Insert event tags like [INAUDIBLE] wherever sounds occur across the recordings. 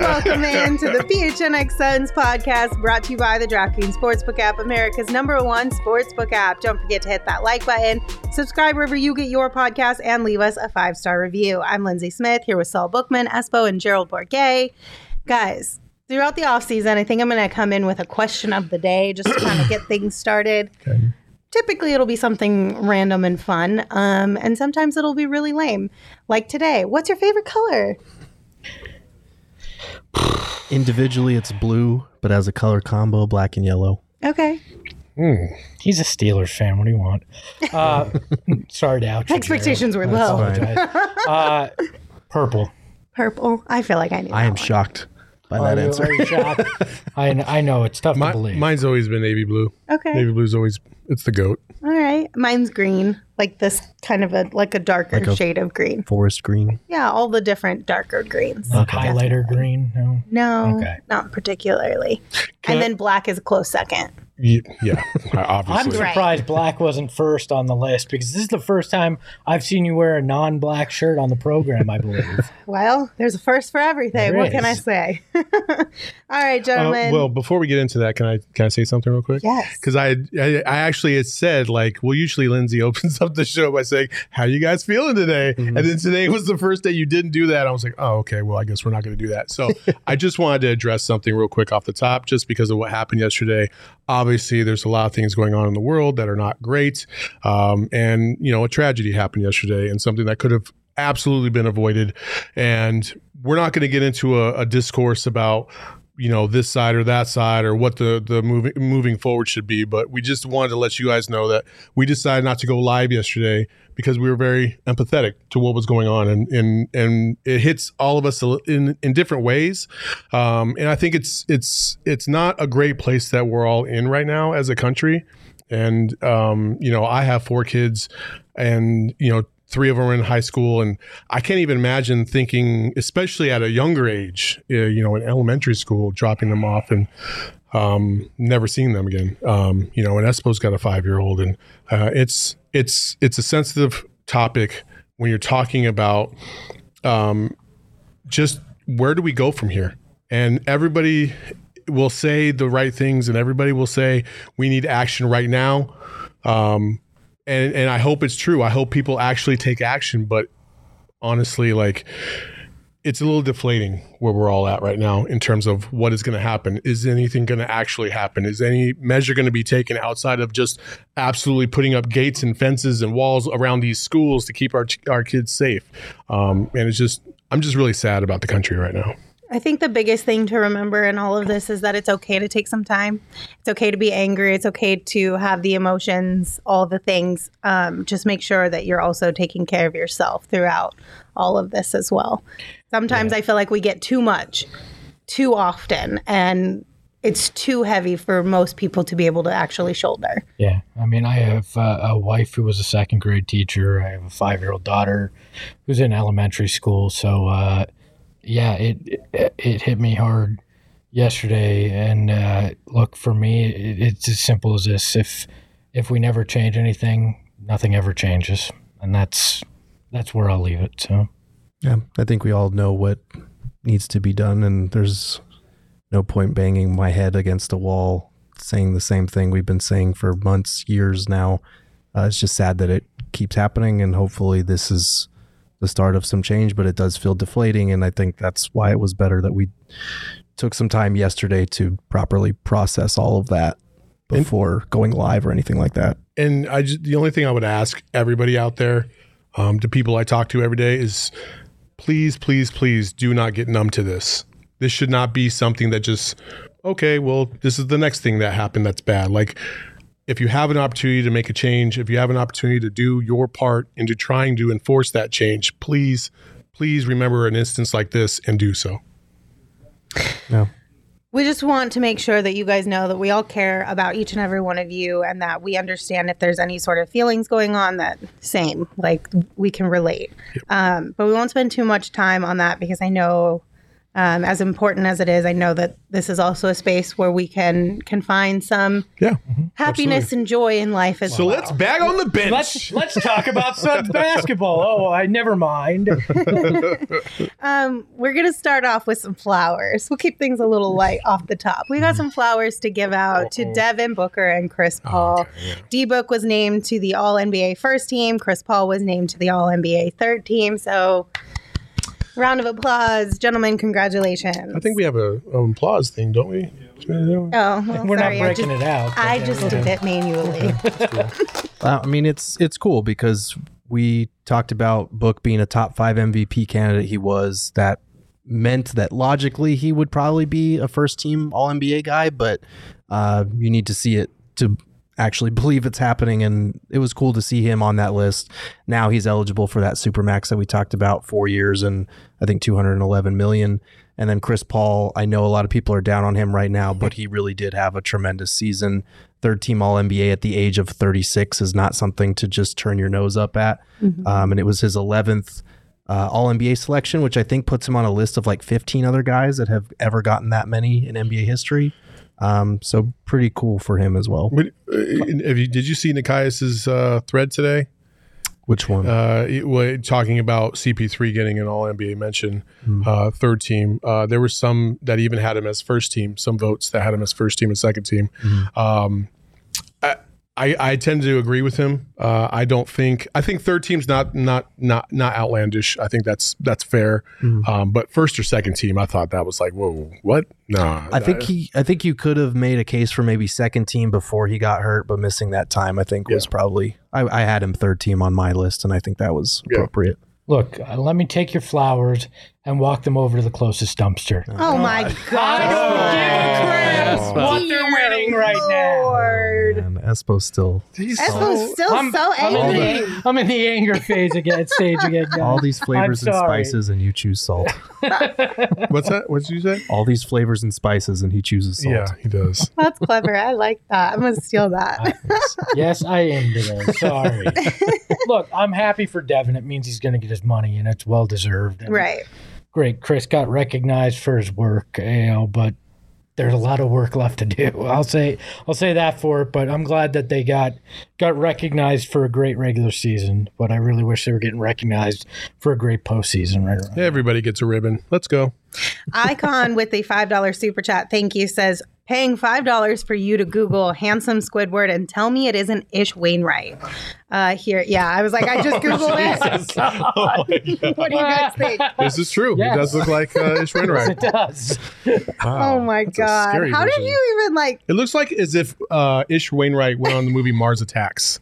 Welcome in to the PHNX Suns podcast brought to you by the DraftKings Sportsbook app, America's number one sportsbook app. Don't forget to hit that like button, subscribe wherever you get your podcast, and leave us a five star review. I'm Lindsay Smith here with Saul Bookman, Espo, and Gerald Bourguet. Guys, throughout the off season, I think I'm going to come in with a question of the day just to kind of get things started. Okay. Typically, it'll be something random and fun, um, and sometimes it'll be really lame. Like today, what's your favorite color? Individually, it's blue, but as a color combo, black and yellow. Okay. Mm, he's a Steelers fan. What do you want? [LAUGHS] Uh, sorry to out you. Expectations were low. Uh, purple. Purple. I feel like I knew. I am one. shocked by Are that you- answer. are you shocked? [LAUGHS] I, I know it's tough My, to believe. mine's always been navy blue. Okay. Navy blue's always it's the goat. All right. Mine's green, like this kind of a like a darker Like a- shade of green. Forest green. Yeah, all the different darker greens. Like highlighter green. No. No, Okay. not particularly. Can and I- then black is a close second. Ye- Yeah, [LAUGHS] I'm obviously. Right. surprised black wasn't first on the list because this is the first time I've seen you wear a non-black shirt on the program. I believe. [LAUGHS] Well, there's a first for everything. There what can I is. say? [LAUGHS] all right, Uh, gentlemen. well, before we get into that, can I can I say something real quick? yes. Because I, I I actually had said like, well, usually Lindsay [LAUGHS] opens up the show by saying, "How you guys feeling today?" Mm-hmm. And then today was the first day you didn't do that. I was like, "Oh, okay. Well, I guess we're not going to do that." So [LAUGHS] I just wanted to address something real quick off the top, just because of what happened yesterday. Obviously, there's a lot of things going on in the world that are not great, um, and you know, a tragedy happened yesterday, and something that could have absolutely been avoided. And we're not going to get into a, a discourse about you know this side or that side or what the the moving moving forward should be but we just wanted to let you guys know that we decided not to go live yesterday because we were very empathetic to what was going on and and and it hits all of us in in different ways. Um, and I think it's it's it's not a great place that we're all in right now as a country. And um, you know I have four kids and you know three of them are in high school and i can't even imagine thinking especially at a younger age uh, you know in elementary school dropping them off and um, never seeing them again. Um, you know and espo's got a five year old and uh, it's it's it's a sensitive topic when you're talking about um, just where do we go from here? And everybody will say the right things and everybody will say we need action right now. Um, and and I hope it's true. I hope people actually take action. But honestly, like it's a little deflating where we're all at right now in terms of what is going to happen. Is anything going to actually happen? Is any measure going to be taken outside of just absolutely putting up gates and fences and walls around these schools to keep our our kids safe? Um, and it's just I'm just really sad about the country right now. I think the biggest thing to remember in all of this is that it's okay to take some time. It's okay to be angry. It's okay to have the emotions, all the things. Um, just make sure that you're also taking care of yourself throughout all of this as well. Sometimes I feel like we get too much too often and it's too heavy for most people to be able to actually shoulder. Yeah, I mean, I have uh, a wife who was a second grade teacher. I have a five year old daughter who's in elementary school. So, uh, yeah, it, it it hit me hard yesterday. And uh, look, for me, it, it's as simple as this: if if we never change anything, nothing ever changes, and that's that's where I'll leave it. So, Yeah, I think we all know what needs to be done, and there's no point banging my head against a wall saying the same thing we've been saying for months, years now. Uh, it's just sad that it keeps happening, and hopefully, this is the start of some change, but it does feel deflating. And I think that's why it was better that we took some time yesterday to properly process all of that before going live or anything like that. and I just, the only thing I would ask everybody out there, um, the people I talk to every day, is please, please, please do not get numb to this. This should not be something that just, okay, well, this is the next thing that happened that's bad. Like, if you have an opportunity to make a change, if you have an opportunity to do your part into trying to enforce that change, please, please remember an instance like this and do so. No. We just want to make sure that you guys know that we all care about each and every one of you and that we understand if there's any sort of feelings going on that same, like we can relate. Um, but we won't spend too much time on that because I know um, as important as it is, I know that this is also a space where we can can find some Yeah. happiness and joy in life as So well. So let's bag on the bench. Let's let's talk about Suns [LAUGHS] basketball. Oh, I never mind. [LAUGHS] Um, we're gonna start off with some flowers. We'll keep things a little light off the top. We got some flowers to give out to Devin Booker and Chris Paul. D Book was named to the All NBA first team. Chris Paul was named to the All NBA third team. So, round of applause, gentlemen! Congratulations. I think we have a an applause thing, don't we? Oh, well, We're sorry, not breaking just, it out. I there just did it manually. Uh, [LAUGHS] I mean, it's it's cool because we talked about Book being a top five MVP candidate. He was that meant that logically he would probably be a first team All NBA guy, but uh, you need to see it to actually believe it's happening. And it was cool to see him on that list. Now he's eligible for that supermax that we talked about, four years and I think 211 million. And then Chris Paul, I know a lot of people are down on him right now, but he really did have a tremendous season. Third team All NBA at the age of 36 is not something to just turn your nose up at. Um, and it was his 11th uh, All NBA selection, which I think puts him on a list of like 15 other guys that have ever gotten that many in NBA history. Um, so pretty cool for him as well. But, uh, you, did you see Nekias's uh, thread today? Which one? Uh, it- talking about CP3 getting an All NBA mention, uh, third team. Uh, there were some that even had him as first team. Some votes that had him as first team and second team. Um, I, I I tend to agree with him. Uh, I don't think I think third team's not not not not outlandish. I think that's that's fair. Um, but first or second team, I thought that was like, whoa, what? Nah, I think he. I think you could have made a case for maybe second team before he got hurt, but missing that time, I think was probably. I, I had him third team on my list, and I think that was Yeah. appropriate. Look, uh, let me take your flowers and walk them over to the closest dumpster. oh, oh my I god! don't give a crap what they're Dear winning right now. Lord. And Espo's still Espo's still I'm, so I'm in angry. the, I'm in the anger phase again, [LAUGHS] stage again. guys. all these flavors and sorry. spices, and you choose salt. [LAUGHS] what's that? What did you say? all these flavors and spices, and he chooses salt. Yeah, he does. [LAUGHS] That's clever. I like that. I'm gonna steal that. yes, I am today. Sorry. Look, I'm happy for Devin. It means he's going to get his money, and it's well deserved. And right. Great. Chris got recognized for his work, you know, but there's a lot of work left to do. [LAUGHS] I'll say I'll say that for it, but I'm glad that they got got recognized for a great regular season. But I really wish they were getting recognized for a great postseason right around. Everybody gets a ribbon. Let's go. Icon with a five dollar super chat. Thank you. Says paying five dollars for you to Google handsome Squidward and tell me it isn't Ish Wainwright. Uh, here, yeah, I was like, I just [LAUGHS] googled it. [LAUGHS] [LAUGHS] what do you guys think? This is true. Yes. It does look like uh, Ish Wainwright. It does. Oh my That's a god! scary How did you even like? It looks like as if uh, Ish Wainwright went on the movie Mars Attacks.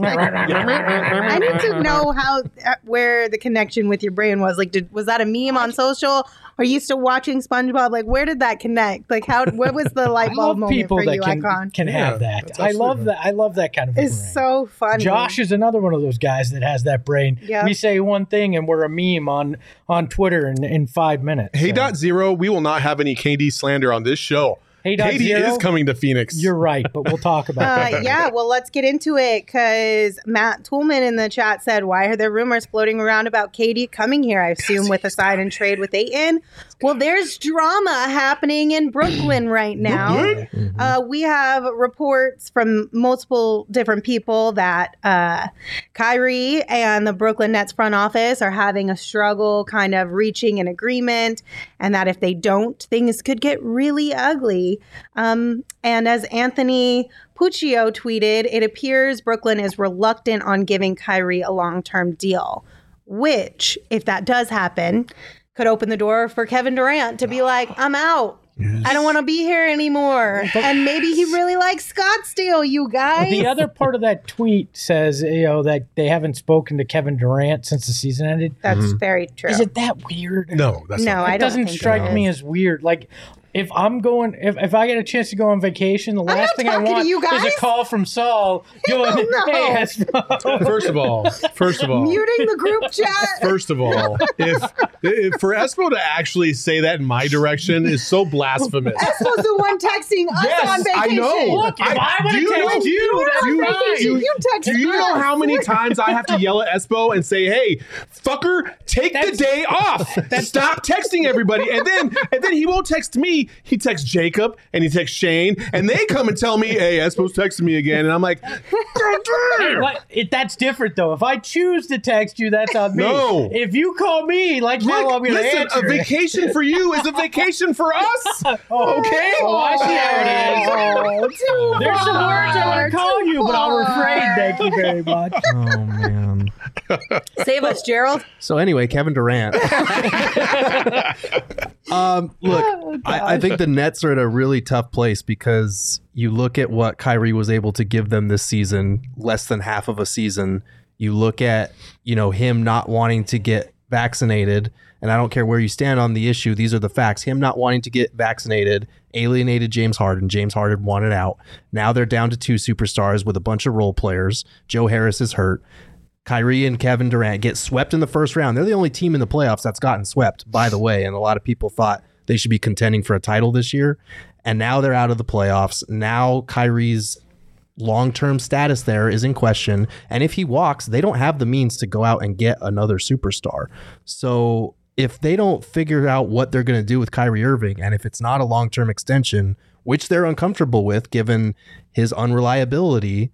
I need to know how uh, where the connection with your brain was. Like, did was that a meme on social? Are you still watching SpongeBob? Like, where did that connect? Like, how? What was the I light bulb love moment people for that you, can, Icon? can Yeah, have that. I love that. I love that kind of a It's brain. so funny. Josh is another one of those guys that has that brain. Yeah. We say one thing and we're a meme on on Twitter in, in five minutes. Hey So, dot zero, we will not have any KD slander on this show. Hey dot KD zero, is coming to Phoenix. You're right, but we'll talk about that. Uh, yeah, well, let's get into it because Matt Toolman in the chat said, Why are there rumors floating around about KD coming here? I assume with a sign and trade with Ayton. Well, there's drama happening in Brooklyn right now. Uh, we have reports from multiple different people that uh, Kyrie and the Brooklyn Nets front office are having a struggle kind of reaching an agreement, and that if they don't, things could get really ugly. Um, and as Anthony Puccio tweeted, it appears Brooklyn is reluctant on giving Kyrie a long term deal, which, if that does happen, could open the door for Kevin Durant to be like, I'm out. I don't want to be here anymore. and maybe he really likes Scottsdale, you guys. The other part of that tweet says, you know, that they haven't spoken to Kevin Durant since the season ended. That's very true. Is it that weird? no, that's no, not. I it don't doesn't think strike it me as weird. Like if I'm going, if, if I get a chance to go on vacation, the last thing I want you is a call from Saul going, no. "Hey, Espo." First of all, first of all, Muting the group chat. First of all, if, if for Espo to actually say that in my direction is so blasphemous. Espo's the one texting us Yes, on I vacation. know. Look, if I, do would you have you, that's do you- fine. you- You text Do you know how many times I have to yell at Espo and say, "Hey, fucker, take That's- the day off. [LAUGHS] Stop texting everybody." And then and then he won't text me. He texts Jacob and he texts Shane, and they come and tell me, "Hey, Espo's texting me again," and I'm like, "God damn." what- it, that's different though. If I choose to text you, that's on me. No. If you call me, like now, I'm going to listen, answer. a vacation for you is a [LAUGHS] vacation for us. [LAUGHS] Oh, Okay. Oh, I see how it is. Oh, [LAUGHS] There's some far, words I want to call too you, but I'm far. afraid. Thank you very much. Oh man. [LAUGHS] Save us, Gerald. So anyway, Kevin Durant. [LAUGHS] [LAUGHS] um, look, I, I think the Nets are in a really tough place because you look at what Kyrie was able to give them this season, less than half of a season. You look at, you know, him not wanting to get vaccinated, and I don't care where you stand on the issue, these are the facts. Him not wanting to get vaccinated alienated James Harden. James Harden wanted out. Now they're down to two superstars with a bunch of role players. Joe Harris is hurt. Kyrie and Kevin Durant get swept in the first round. They're the only team in the playoffs that's gotten swept, by the way. And a lot of people thought they should be contending for a title this year. And now they're out of the playoffs. Now Kyrie's long term status there is in question. And if he walks, they don't have the means to go out and get another superstar. So if they don't figure out what they're going to do with Kyrie Irving, and if it's not a long term extension, which they're uncomfortable with given his unreliability,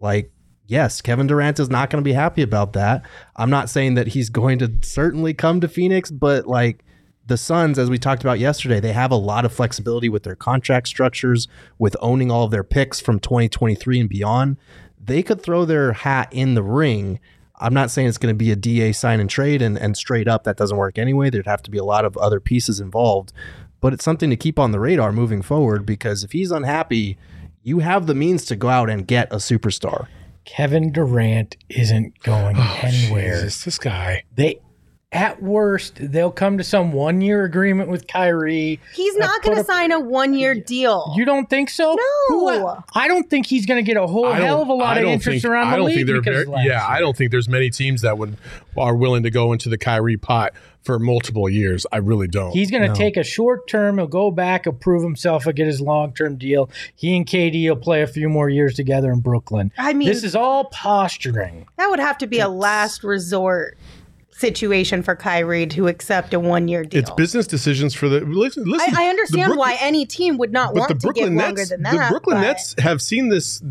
like yes, Kevin Durant is not going to be happy about that. I'm not saying that he's going to certainly come to Phoenix, but like the Suns, as we talked about yesterday, they have a lot of flexibility with their contract structures, with owning all of their picks from 2023 and beyond. They could throw their hat in the ring. I'm not saying it's going to be a DA sign and trade and, and straight up that doesn't work anyway. There'd have to be a lot of other pieces involved, but it's something to keep on the radar moving forward because if he's unhappy, you have the means to go out and get a superstar. Kevin Durant isn't going oh, anywhere. Jesus, this guy. They, at worst, they'll come to some one-year agreement with Kyrie. He's not going to sign a one-year deal. You don't think so? No. Who- I don't think he's going to get a whole hell of a lot of interest think, around I the don't league think they're because very, of last yeah. I don't think there's many teams that would are willing to go into the Kyrie pot for multiple years. I really don't. He's going to No. take a short term. He'll go back, he'll prove himself, he'll get his long term deal. He and KD will play a few more years together in Brooklyn. I mean, this is all posturing. that would have to be a last resort situation for Kyrie to accept a one-year deal. it's business decisions for the listen. listen I, I the understand Brook- why any team would not want the to Brooklyn get longer Nets, than the. Brooklyn but- Nets have seen this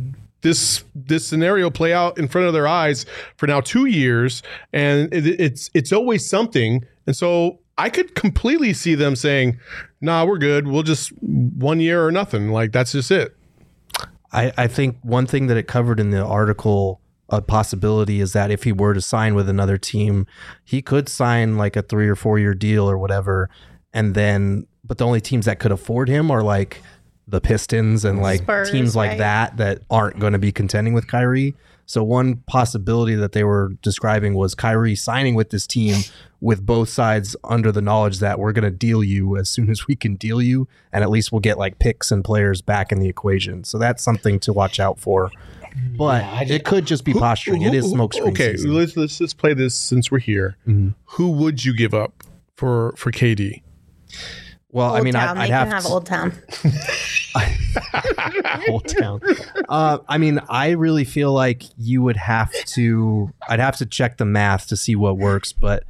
this this scenario play out in front of their eyes for now two years, and it, it's it's always something. And so I could completely see them saying, "Nah, we're good. We'll just one year or nothing. Like that's just it." I, I think one thing that it covered in the article, a possibility is that if he were to sign with another team, he could sign like a three or four year deal or whatever. And then, but the only teams that could afford him are like the Pistons and like Spurs, teams like right. that that aren't going to be contending with Kyrie. So one possibility that they were describing was Kyrie signing with this team with both sides under the knowledge that we're going to deal you as soon as we can deal you, and at least we'll get like picks and players back in the equation. So that's something to watch out for. But Yeah, it could just be posturing. It is Who- smoke screen Okay, season. let's let's just play this since we're here. Mhm. Who would you give up for for KD? Well, Old I mean, Town. I, I'd have, can have to, Old Town. [LAUGHS] Old Town. Uh, I mean, I really feel like you would have to. I'd have to check the math to see what works, but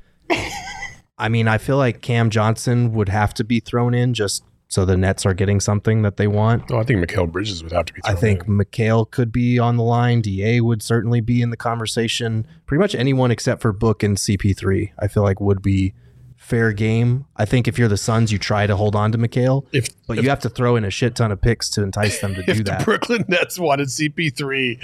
I mean, I feel like Cam Johnson would have to be thrown in just so the Nets are getting something that they want. Oh, I think Mikal Bridges would have to be. I think in. Mikal could be on the line. Da would certainly be in the conversation. Pretty much anyone except for Book and CP3, I feel like would be fair game. I think if you're the Suns, you try to hold on to Mikal, if but if, you have to throw in a shit ton of picks to entice them to [LAUGHS] if do the that. Brooklyn Nets wanted CP3,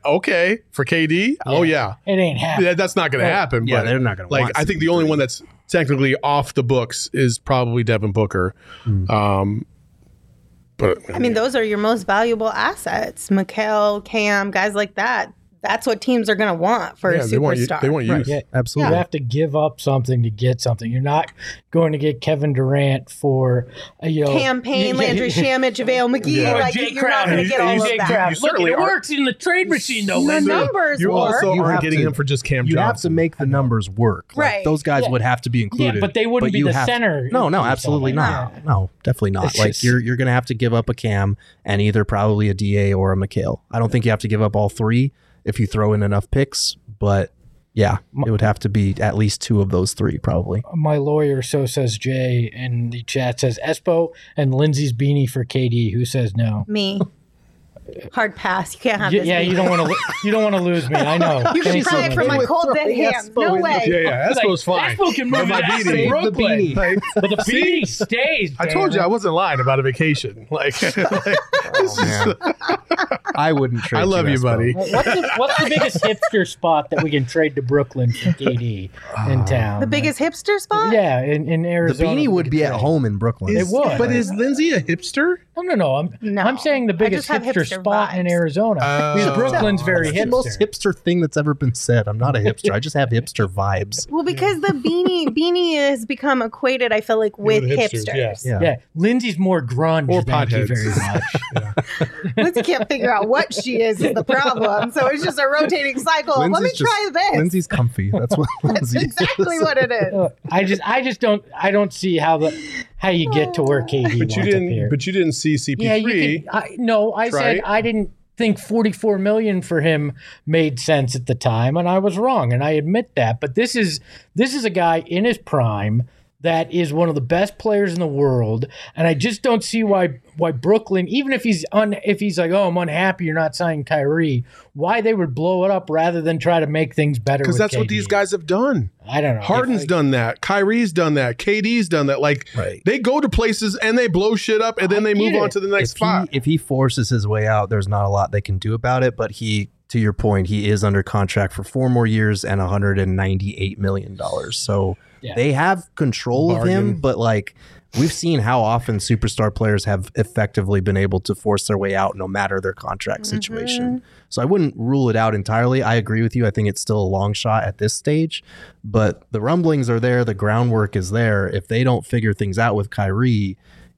[LAUGHS] okay, for KD, oh yeah, It ain't happening. Yeah, that's not going to Well, happen. yeah, but they're not going to like I think the only one that's technically off the books is probably Devin Booker. Hmm. Um, but I mean, those are your most valuable assets. Mikal, Cam, guys like that. That's what teams are going to want for Yeah, a they want you- superstar. they want youth. Yeah, Absolutely. You have to give up something to get something. You're not going to get Kevin Durant for a you know Cam Payne, Yeah, Landry [LAUGHS] yeah. Shamet, JaVale McGee. Or Like, Jae you're not going to get all he's- of Jae that. Crowder. Look, certainly it are- works in the trade machine, though. The Lindsay. numbers You work. also You aren't have getting to- him for just Cam you Johnson. have to make the numbers work. Like, Right. those guys Yeah. would have to be included. Yeah, but they wouldn't be the have to- center. no, no, absolutely not. No, definitely not. Like you're you're gonna have to give up a Cam and either probably a Da or a Mikal. I don't think you have to give up all three if you throw in enough picks, but yeah, it would have to be at least two of those three probably. My lawyer, so says Jay, in the chat says Espo and Lindsay's beanie for KD. Who says no? Me. [LAUGHS] Hard pass. You can't have Y- this. yeah, beat. you don't want to. You don't want to lose me. I know. [LAUGHS] You can Thanks, try it from my cold dead throwing hands. No way. yeah, yeah, Espo's fine. Espo can move But my it out beanie- the Brooklyn. beanie. Like, But the See? beanie stays. I told you I wasn't lying about a vacation. [LAUGHS] Like, like, [LAUGHS] this oh, is- I wouldn't trade. I love you, Espo. buddy. What's the, what's the biggest hipster spot that we can trade to Brooklyn for KD in oh. town? The biggest hipster spot? Yeah, in, in The Arizona. beanie would could be at home in Brooklyn. It would. But is Lindsay a hipster? No, no, no. I'm No. I'm saying the biggest hipster, hipster spot in. Arizona. Oh. because Brooklyn's very It's the most hipster. hipster thing that's ever been said. I'm not a hipster. I just have hipster vibes. Well, because the beanie [LAUGHS] beanie has become equated, I feel like, with With hipsters, hipsters. yeah. Yeah. Yeah, Lindsay's more grunge. Or thank you potheads. very much. [LAUGHS] Lindsay can't figure out what she is is the problem. So it's just a rotating cycle. of, Let me Lindsay's try just- this. Lindsay's comfy. That's what [LAUGHS] That's Lindsay exactly is. what it is. Uh, I just, I just don't, I don't see how the, how you get to where uh, KD But you wants up didn't. here. But you didn't see CP3. yeah, you could. I, no, I Try said it. I didn't think 44 million for him made sense at the time, and I was wrong, and I admit that. But this is this is a guy in his prime that is one of the best players in the world, and I just don't see why why Brooklyn, even if he's un, if he's like, oh, I'm unhappy you're not signing Kyrie, why they would blow it up rather than try to make things better. because with that's what these guys have done. I don't know. Harden's If I- done that. Kyrie's done that. KD's done that. Like Right. they go to places and they blow shit up, and then I they move get on to the next if spot. He, if he forces his way out, there's not a lot they can do about it. But he, to your point, he is under contract for four more years and 198 million dollars. So Yeah. they have control of him. But like we've seen how often superstar players have effectively been able to force their way out, no matter their contract mm-hmm. situation. So I wouldn't rule it out entirely. I agree with you. I think it's still a long shot at this stage, but the rumblings are there. The groundwork is there. If they don't figure things out with Kyrie.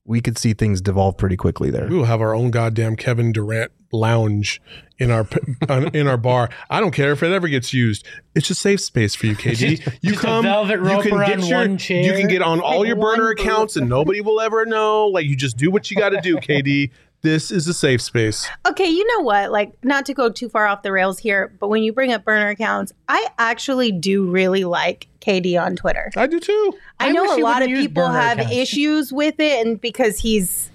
We could see things devolve pretty quickly there. we will have our own goddamn Kevin Durant lounge in our [LAUGHS] in our bar. I don't care if it ever gets used. It's a safe space for you, [LAUGHS] KD. You just a come, velvet you can get your, you can get on all your burner accounts, and [LAUGHS] nobody will ever know. Like you just do what you got to do, KD. This is a safe space. Okay, you know what? Like, not to go too far off the rails here, but when you bring up burner accounts, I actually do really like KD on Twitter. I do too. I, I know a lot of people have accounts. issues with it, and because he's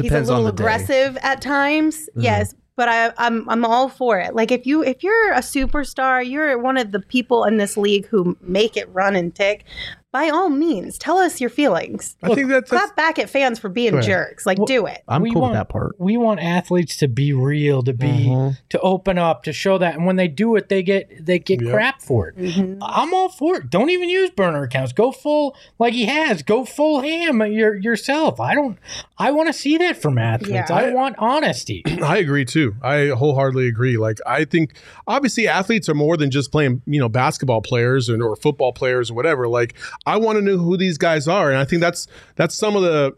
he's a little the day. aggressive at times. Mm-hmm. Yes, but I, I'm I'm all for it. Like if you if you're a superstar, you're one of the people in this league who make it run and tick. By all means, tell us your feelings. I think that's, that's Clap back at fans for being jerks. Like, do it. I'm We cool want- with that part. we want athletes to be real, to be Mhm. to open up, to show that, and when they do it, they get they get Yep. crap for it. Mhm. I'm all for it. Don't even use burner accounts. Go full like he has. Go full ham your, yourself. I don't. I want to see that from athletes. Yeah. I want honesty. [CLEARS THROAT] I agree too. I wholeheartedly agree. Like I think obviously athletes are more than just playing, you know, basketball players and or football players or whatever. Like I want to know who these guys are, and I think that's that's some of the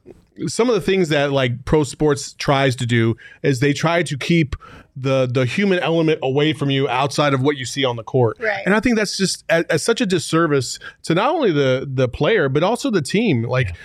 some of the things that like pro sports tries to do is they try to keep the the human element away from you outside of what you see on the court. Right. And I think that's just as, at such a disservice to not only the the player but also the team. Like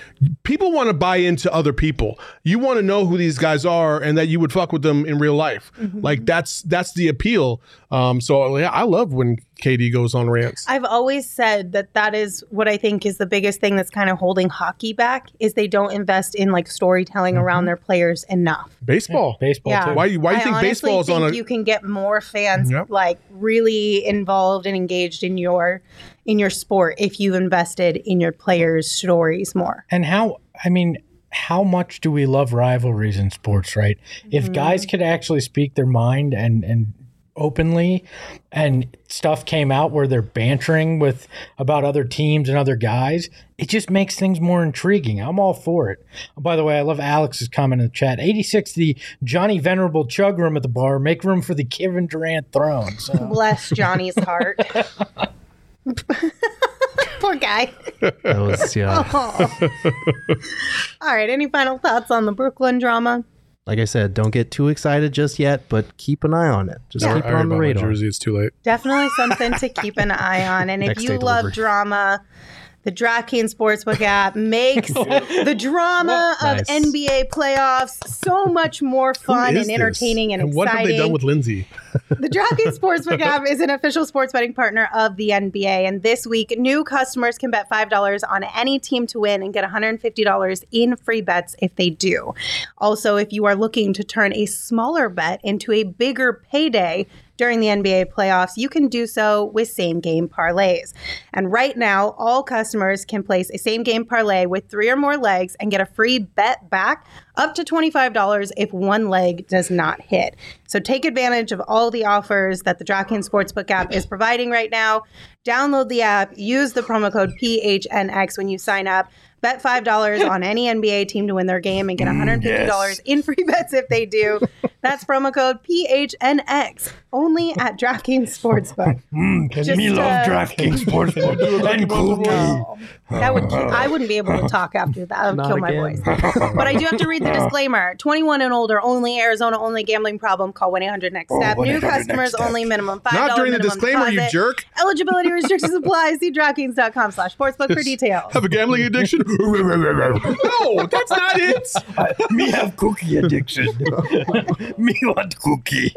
people want to buy into other people. You want to know who these guys are and that you would fuck with them in real life. Like that's that's the appeal. Um, so yeah, I love when KD goes on rants. I've always said that that is what I think is the biggest thing that's kind of holding hockey back is they don't invest in like storytelling around their players enough. Baseball. Baseball Yeah. too. Why you why you I think honestly baseball is on think a you can get more fans Yep. like really involved and engaged in your in your sport if you invested in your players' stories more. And how, I mean, how much do we love rivalries in sports, right? If guys mm-hmm. could actually speak their mind and, and, openly and stuff came out where they're bantering with about other teams and other guys, it just makes things more intriguing. I'm all for it. Oh, by the way, I love Alex's comment in the chat. 86, the Johnny Venerable chug room at the bar. Make room for the Kevin Durant throne. So. [LAUGHS] Bless Johnny's heart. [LAUGHS] Poor guy. That was yeah. [LAUGHS] All right. Any final thoughts on the Brooklyn drama? Like I said, don't get too excited just yet, but keep an eye on it. Just Yeah. keep I it on the radar. jersey. It's too late. Definitely something to keep an eye on. And if Next you love delivery. drama, the DraftKings Sportsbook app [LAUGHS] makes the drama of Nice. NBA playoffs so much more fun and this? entertaining and, What have they done exciting. with Lindsay? [LAUGHS] The DraftKings Sportsbook app [LAUGHS] is an official sports betting partner of the NBA. And this week, new customers can bet $5 on any team to win and get $150 in free bets if they do. Also, if you are looking to turn a smaller bet into a bigger payday, during the NBA playoffs, you can do so with same game parlays. And right now, all customers can place a same game parlay with three or more legs and get a free bet back up to $25 if one leg does not hit. So take advantage of all the offers that the DraftKings Sportsbook app is providing right now. Download the app, use the promo code PHNX when you sign up. Bet $5 on any NBA team to win their game and get [LAUGHS] $150 in free bets if they do. [LAUGHS] That's promo code PHNX only at DraftKings Sportsbook. [LAUGHS] Just, me love uh, DraftKings Sportsbook [LAUGHS] and cookie. No. That would I [LAUGHS] wouldn't be able to talk after that. I would Not kill my voice. But I do have to read the disclaimer. 21 and older only, Arizona only, gambling problem, call 1-800 next step. New customers only, minimum $5 Not during the minimum disclaimer, you jerk. Eligibility restrictions apply. See DraftKings.com slash sportsbook for details. Have a gambling addiction? no, that's not it. me have cookie addiction. Me want cookie.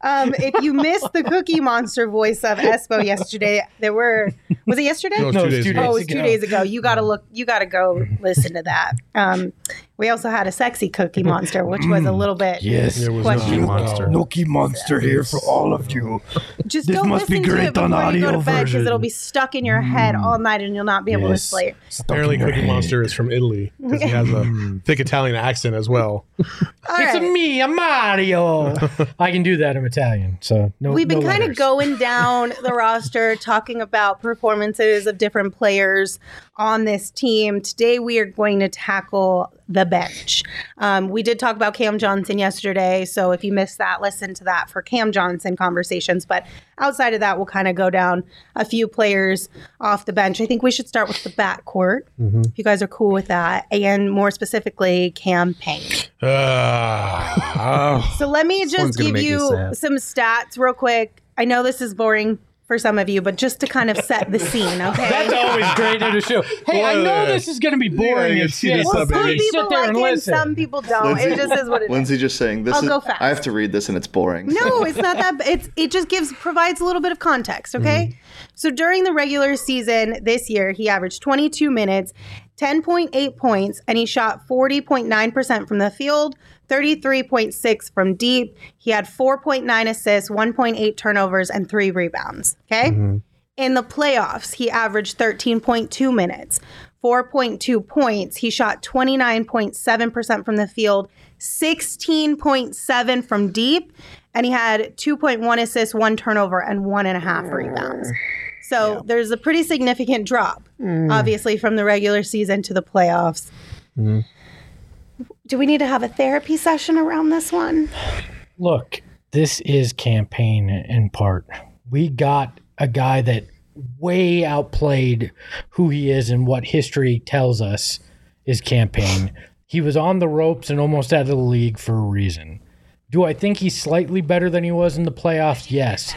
Um, if you missed the Cookie Monster voice of Espo yesterday, there were was it yesterday? No, it's No, two days ago. Oh, it was two days ago. You gotta look. You gotta go listen to that. Um, we also had a sexy Cookie [LAUGHS] Monster, which was a mm, little bit. Yes. There was Question. no Monster. Nookie Monster here for all of you. Just This go must be listen to great it before on you go to bed because version. it'll be stuck in your head mm. all night and you'll not be able to Yes. sleep. Apparently, Stuck in your Cookie head. Monster is from Italy because he has a [LAUGHS] [LAUGHS] thick Italian accent as well. All It's right. a me, a Mario. I can do that in Italian. So no. We've been no kind of letters. going down the roster, talking about performances of different players on this team. Today, we are going to tackle the bench. Um, we did talk about Cam Johnson yesterday, so if you missed that, listen to that for Cam Johnson conversations. But outside of that, we'll kind of go down a few players off the bench. I think we should start with the backcourt, if you guys are cool with that, and more specifically, Cam Payne. Uh, [LAUGHS] So let me just give you some stats real quick. I know this is boring for some of you, but just to kind of set the scene, [LAUGHS] okay? That's always great in a show. Hey, I know this is going to be boring yeah, as see shit. this Well, some baby. people Sit there like and it, listen. some people don't. It just is what it is. Lindsay just saying this I'll is go fast. I have to read this and it's boring. No, it's not that. It's it just gives provides a little bit of context. Okay, mm-hmm. so during the regular season this year, he averaged 22 minutes, 10.8 points, and he shot 40.9 percent from the field, 33.6 from deep. He had 4.9 assists, 1.8 turnovers, and three rebounds. Okay. Mm-hmm. In the playoffs, he averaged 13.2 minutes, 4.2 points. He shot 29.7% from the field, 16.7 from deep, and he had 2.1 assists, one turnover, and one and a half rebounds. So there's a pretty significant drop, mm. obviously, from the regular season to the playoffs. Mm-hmm. Do we need to have a therapy session around this one? Look, this is Cam Payne in part. We got a guy that way outplayed who he is and what history tells us is Cam Payne. He was on the ropes and almost out of the league for a reason. Do I think he's slightly better than he was in the playoffs? Yes.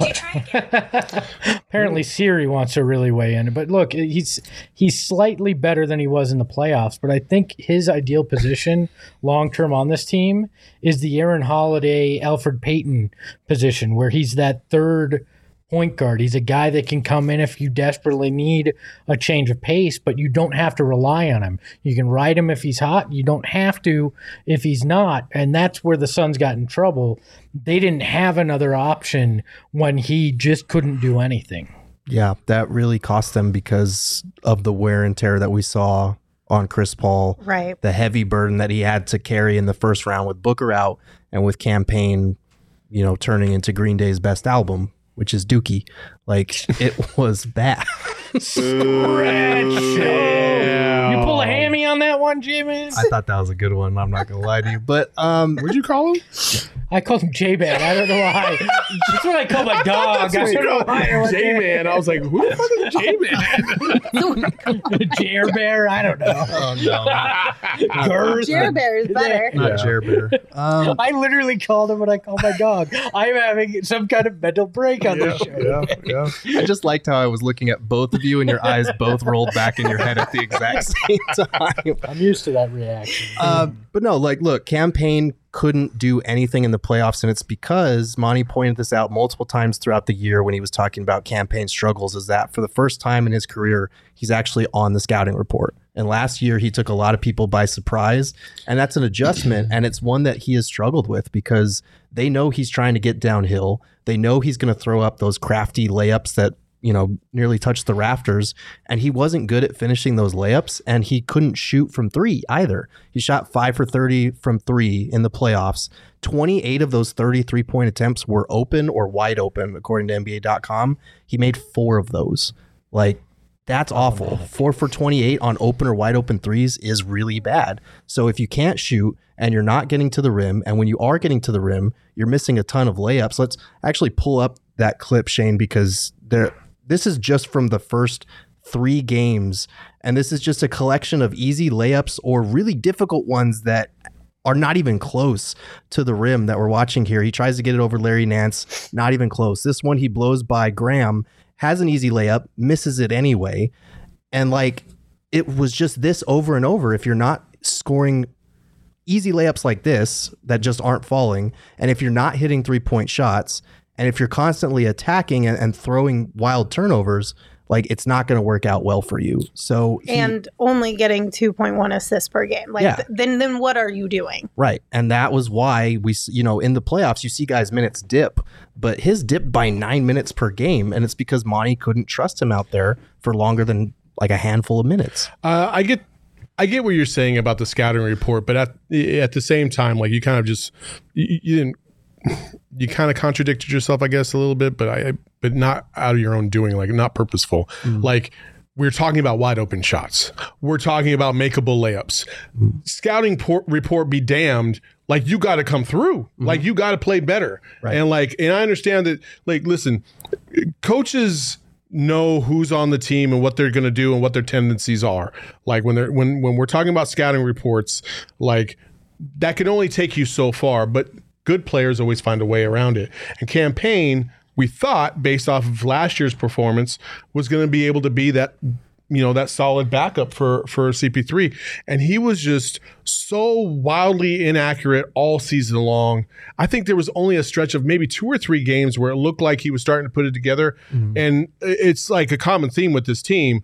[LAUGHS] Apparently Siri wants to really weigh in. But look, he's he's slightly better than he was in the playoffs. But I think his ideal position [LAUGHS] long term on this team is the Aaron Holiday, Elfrid Payton position, where he's that third point guard. He's a guy that can come in if you desperately need a change of pace, but you don't have to rely on him. You can ride him if he's hot. You don't have to if he's not. And that's where the Suns got in trouble. They didn't have another option when he just couldn't do anything. Yeah, that really cost them because of the wear and tear that we saw on Chris Paul. Right. The heavy burden that he had to carry in the first round with Booker out and with Cam Payne you know, turning into Green Day's best album, which is Dookie. Like [LAUGHS] it was bad. [LAUGHS] You pull a hammy on that one, Jimmy? I thought that was a good one. I'm not gonna lie to you, but um, What'd you call him? I called him J Man. I don't know why. [LAUGHS] That's what I call my dog. I don't know why. J Man. I was like, who the fuck is J Man? Jer Bear. I don't know. oh no, Girth. Jer Bear is better. not Jer Bear. Um, I literally called him what I call my dog. I'm having some kind of mental break on this show. Yeah. [LAUGHS] I just liked how I was looking at both of you, and your eyes both rolled back in your head at the exact [LAUGHS] same time. I'm used to that reaction. Um, but no, like, look, Cam Payne couldn't do anything in the playoffs, and it's because Monty pointed this out multiple times throughout the year when he was talking about Cam Payne struggles. Is that for the first time in his career, he's actually on the scouting report. And last year, he took a lot of people by surprise, and that's an adjustment, and it's one that he has struggled with because they know he's trying to get downhill. They know he's going to throw up those crafty layups that you know, nearly touched the rafters. And he wasn't good at finishing those layups. And he couldn't shoot from three either. He shot five for 30 from three in the playoffs. 28 of those 33 point attempts were open or wide open, according to NBA.com. He made four of those. Like, that's oh, awful. Four for 28 on open or wide open threes is really bad. So if you can't shoot and you're not getting to the rim, and when you are getting to the rim, you're missing a ton of layups. Let's actually pull up that clip, Shane, because there this is just from the first three games. And this is just a collection of easy layups or really difficult ones that are not even close to the rim that we're watching here. He tries to get it over Larry Nance, not even close. This one he blows by Graham, has an easy layup, misses it anyway. And like it was just this over and over. If you're not scoring easy layups like this that just aren't falling, and if you're not hitting three point shots, and if you're constantly attacking and, and throwing wild turnovers, like it's not going to work out well for you. So he- and only getting 2.1 assists per game. Like Yeah. th- then then what are you doing? Right. And that was why we, you know, in the playoffs, you see guys' minutes dip, but his dip by nine minutes per game. And it's because Monty couldn't trust him out there for longer than like a handful of minutes. Uh, I get, I get what you're saying about the scouting report, but at at the same time, like you kind of just you, you didn't, you kind of contradicted yourself, I guess, a little bit, but I, but not out of your own doing, like not purposeful. Mm. Like we're talking about wide open shots. We're talking about makeable layups. Mm. Scouting por- report be damned. Like you got to come through. Mm-hmm. Like you got to play better. Right. And like, and I understand that. Like, listen, coaches know who's on the team and what they're going to do and what their tendencies are. Like when they're when when we're talking about scouting reports, like that can only take you so far, but good players always find a way around it. And Cam Payne, we thought based off of last year's performance was going to be able to be that you know that solid backup for for CP3 and he was just so wildly inaccurate all season long. I think there was only a stretch of maybe two or three games where it looked like he was starting to put it together mm-hmm. and it's like a common theme with this team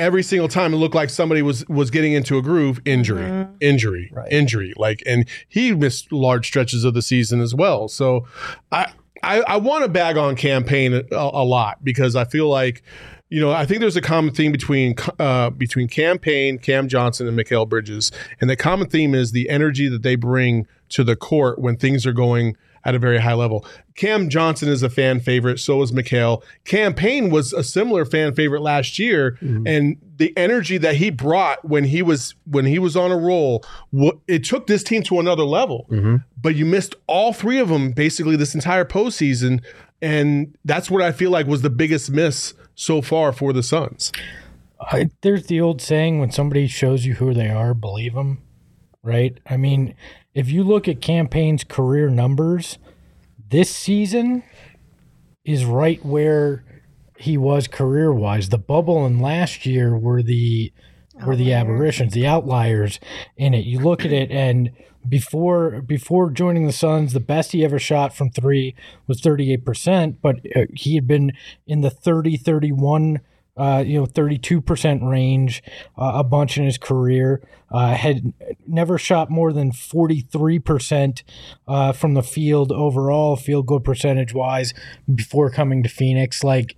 every single time it looked like somebody was was getting into a groove injury injury injury. Like and he missed large stretches of the season as well. So i i, I want to bag on Cam Payne a, a lot because i feel like you know, I think there's a common theme between uh, between Cam Payne, Cam Johnson, and Mikal Bridges, and the common theme is the energy that they bring to the court when things are going at a very high level. Cam Johnson is a fan favorite, so is Mikal. Campaign was a similar fan favorite last year, mm-hmm. and the energy that he brought when he was when he was on a roll, it took this team to another level. Mm-hmm. But you missed all three of them basically this entire postseason, and that's what I feel like was the biggest miss so far for the Suns. I, there's the old saying when somebody shows you who they are, believe them, right? I mean, if you look at Cam Payne's career numbers, this season is right where he was career wise. The bubble and last year were the were the aberrations, the outliers in it. You look at it and before before joining the Suns, the best he ever shot from 3 was 38%, but uh, he had been in the 30 31 uh, you know, 32% range uh, a bunch in his career. Uh, had never shot more than 43% uh, from the field overall, field goal percentage wise, before coming to Phoenix. Like,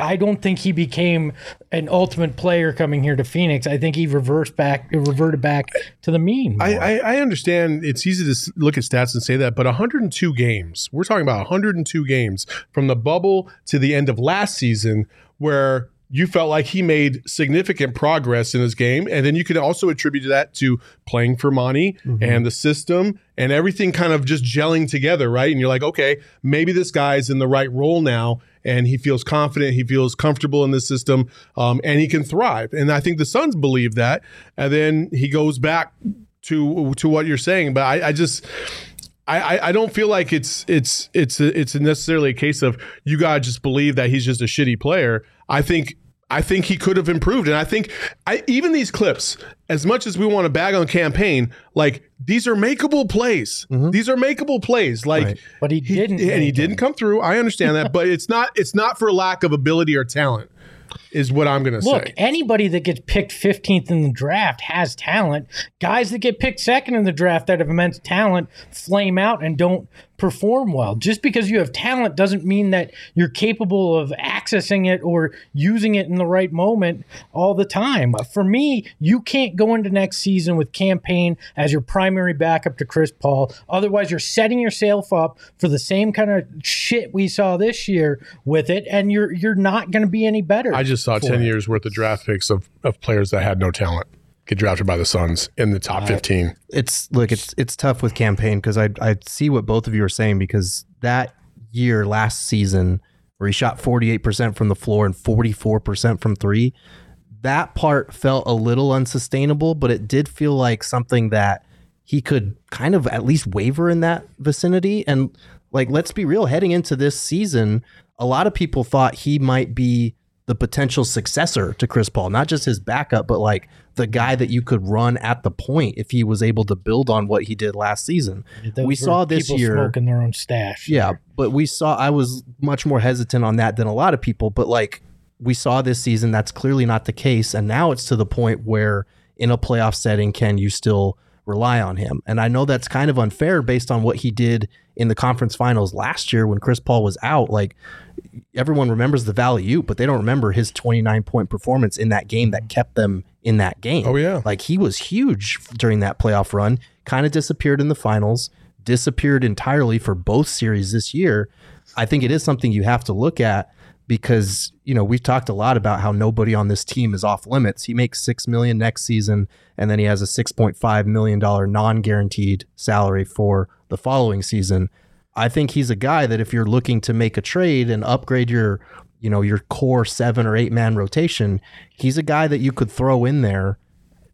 I don't think he became an ultimate player coming here to Phoenix. I think he reversed back, reverted back to the mean. I. I, I understand it's easy to look at stats and say that, but 102 games, we're talking about 102 games from the bubble to the end of last season where you felt like he made significant progress in his game. And then you could also attribute that to playing for Monty and the system and everything kind of just gelling together, right? And you're like, okay, maybe this guy's in the right role now and he feels confident, he feels comfortable in this system, um, and he can thrive. And I think the Suns believe that. And then he goes back to to what you're saying, but I, I just I, I- I don't feel like it's it's it's it's necessarily a case of you gotta just believe that he's just a shitty player. I think I think he could have improved, and I think I, even these clips, as much as we want to bag on Cam Payne, like these are makeable plays. Mm-hmm. These are makeable plays. Like, Right. But he didn't and he didn't come through. I understand that, but it's not it's not for lack of ability or talent, is what I'm gonna say. Look, anybody that gets picked 15th in the draft has talent. Guys that get picked second in the draft that have immense talent flame out and don't perform well. Just because you have talent doesn't mean that you're capable of accessing it or using it in the right moment all the time. For me, you can't go into next season with Cam Payne as your primary backup to Chris Paul. Otherwise, you're setting yourself up for the same kind of shit we saw this year with it, and you're you're not going to be any better. I just saw for 10 years worth of draft picks of, of players that had no talent get drafted by the Suns in the top 15. it's look it's it's tough with Cam Payne because I I see what both of you are saying because that year last season where he shot 48% from the floor and 44% from 3 that part felt a little unsustainable but it did feel like something that he could kind of at least waver in that vicinity and like let's be real heading into this season a lot of people thought he might be the potential successor to Chris Paul, not just his backup, but like the guy that you could run at the point if he was able to build on what he did last season. Those we saw this people year. smoking their own stash. Yeah, but we saw I was much more hesitant on that than a lot of people, but like we saw this season that's clearly not the case and now it's to the point where in a playoff setting can you still rely on him? And I know that's kind of unfair based on what he did in the conference finals last year when Chris Paul was out like everyone remembers the Valley Oop, but they don't remember his 29 point performance in that game that kept them in that game. Oh, yeah. Like he was huge during that playoff run, kind of disappeared in the finals, disappeared entirely for both series this year. I think it is something you have to look at because, you know, we've talked a lot about how nobody on this team is off limits. He makes 6 million next season and then he has a 6.5 million dollar non-guaranteed salary for the following season. I think he's a guy that if you're looking to make a trade and upgrade your, you know, your core 7 or 8 man rotation, he's a guy that you could throw in there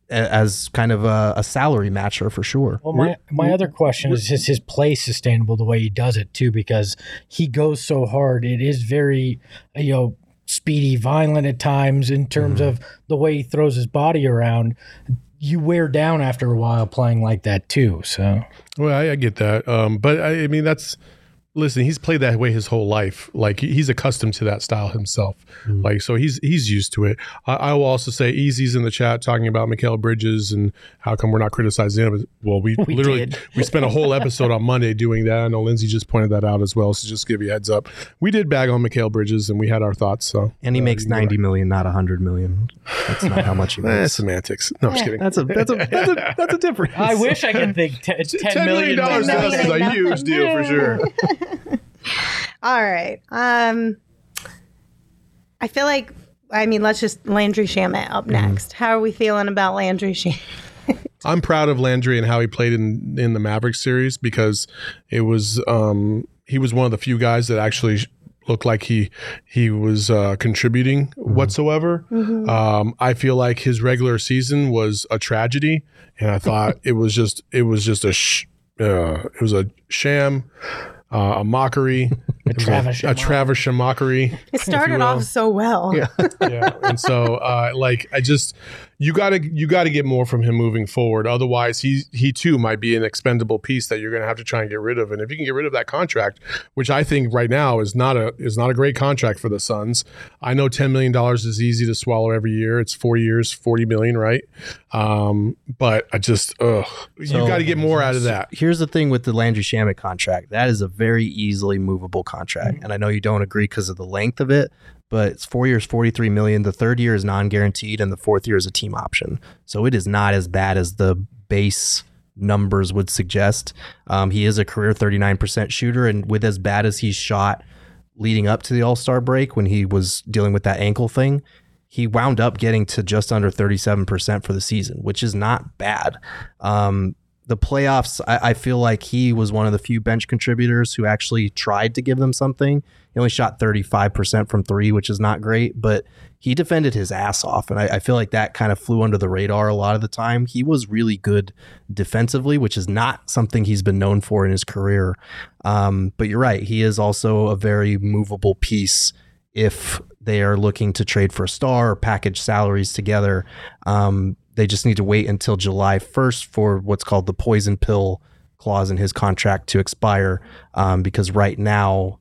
as kind of a, a salary matcher for sure. Well, my, my other question is is his play sustainable the way he does it too? Because he goes so hard. It is very, you know, speedy, violent at times in terms Mm-hmm. of the way he throws his body around. You wear down after a while playing like that too. So Well, I, I get that. Um, but I, I mean, that's listen. He's played that way his whole life. Like he's accustomed to that style himself. Like so, he's he's used to it. I, I will also say, Easy's in the chat talking about Mikal Bridges and how come we're not criticizing him. Well, we, [LAUGHS] We literally did. we spent a whole episode on Monday doing that. I know Lindsay just pointed that out as well. So just give you a heads up. We did bag on Mikal Bridges and we had our thoughts. So And he uh, makes you can go 90 million, not 100 million. That's not how much he back. [LAUGHS] Eh, makes. semantics. No, I'm just kidding. That's a that's a [LAUGHS] that's a that's a difference. I wish I could think t- Ten million dollars to us is a huge deal for sure. [LAUGHS] All right. Um, I feel like, I mean, let's just Landry Shamet up next. How are we feeling about Landry Shamet? [LAUGHS] I'm proud of Landry and how he played in in the Mavericks series because it was um, he was one of the few guys that actually looked like he he was uh, contributing whatsoever. Um, I feel like his regular season was a tragedy, and I thought [LAUGHS] it was just it was just a sh- uh, it was a sham. Uh, a mockery, [LAUGHS] a Travis a Travis mockery. It started off so well. [LAUGHS] yeah and so uh like i just you gotta you gotta get more from him moving forward. Otherwise he he too might be an expendable piece that you're gonna have to try and get rid of. And if you can get rid of that contract which i think right now is not a is not a great contract for the suns. I know 10 million dollars is easy to swallow every year. It's four years 40 million right? Um but i just ugh. You So- gotta get more out of that. Here's the thing with the Landry Shamet contract. That is a very easily movable contract. And I know you don't agree because of the length of it, but it's four years, 43 million. The third year is non guaranteed, and the fourth year is a team option. So it is not as bad as the base numbers would suggest. Um, he is a career 39% shooter, and with as bad as he's shot leading up to the All Star break when he was dealing with that ankle thing, he wound up getting to just under 37% for the season, which is not bad. Um, the playoffs, I, I, feel like he was one of the few bench contributors who actually tried to give them something. He only shot 35% from three, which is not great, but he defended his ass off. And I, I, feel like that kind of flew under the radar a lot of the time. He was really good defensively, which is not something he's been known for in his career. Um, but you're right. He is also a very movable piece if they are looking to trade for a star or package salaries together. Um, they just need to wait until July 1st for what's called the poison pill clause in his contract to expire um, because right now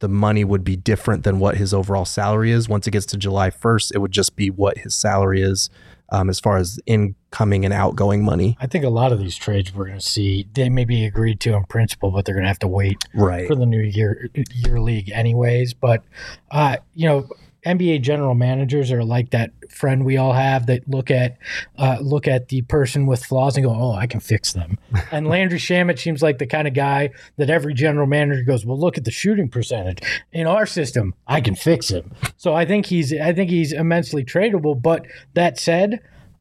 the money would be different than what his overall salary is. Once it gets to July 1st, it would just be what his salary is um, as far as incoming and outgoing money. I think a lot of these trades we're going to see, they may be agreed to in principle, but they're going to have to wait right. for the new year year league anyways. But, uh, you know, NBA general managers are like that friend we all have that look at uh, look at the person with flaws and go, "Oh, I can fix them." [LAUGHS] and Landry Shamet seems like the kind of guy that every general manager goes, "Well, look at the shooting percentage in our system. I can fix him." So I think he's I think he's immensely tradable. But that said,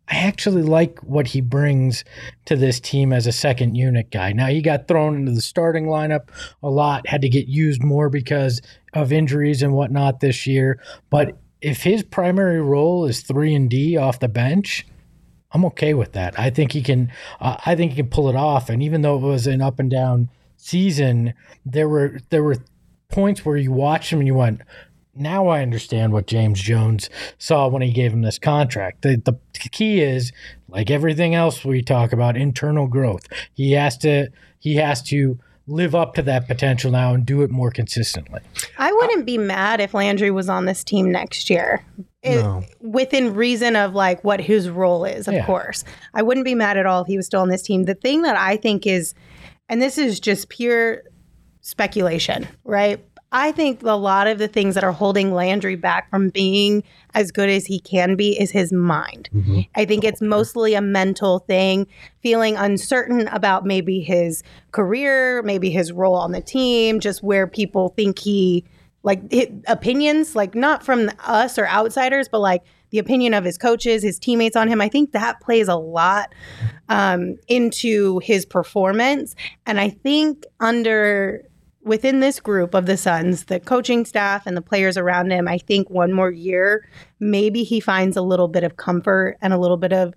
I actually like what he brings to this team as a second unit guy. Now, he got thrown into the starting lineup a lot, had to get used more because of injuries and whatnot this year. But if his primary role is 3 and D off the bench, I'm okay with that. I think he can uh, I think he can pull it off and even though it was an up and down season, there were there were points where you watched him and you went, now I understand what James Jones saw when he gave him this contract. The, the key is, like everything else we talk about, internal growth. He has to he has to live up to that potential now and do it more consistently. I wouldn't be mad if Landry was on this team next year. It, no. Within reason of like what his role is, of yeah. course. I wouldn't be mad at all if he was still on this team. The thing that I think is, and this is just pure speculation, right? I think a lot of the things that are holding Landry back from being as good as he can be is his mind. Mm-hmm. I think it's mostly a mental thing, feeling uncertain about maybe his career, maybe his role on the team, just where people think he like opinions, like not from us or outsiders, but like the opinion of his coaches, his teammates on him. I think that plays a lot um, into his performance. And I think under within this group of the Suns, the coaching staff and the players around him, I think one more year, maybe he finds a little bit of comfort and a little bit of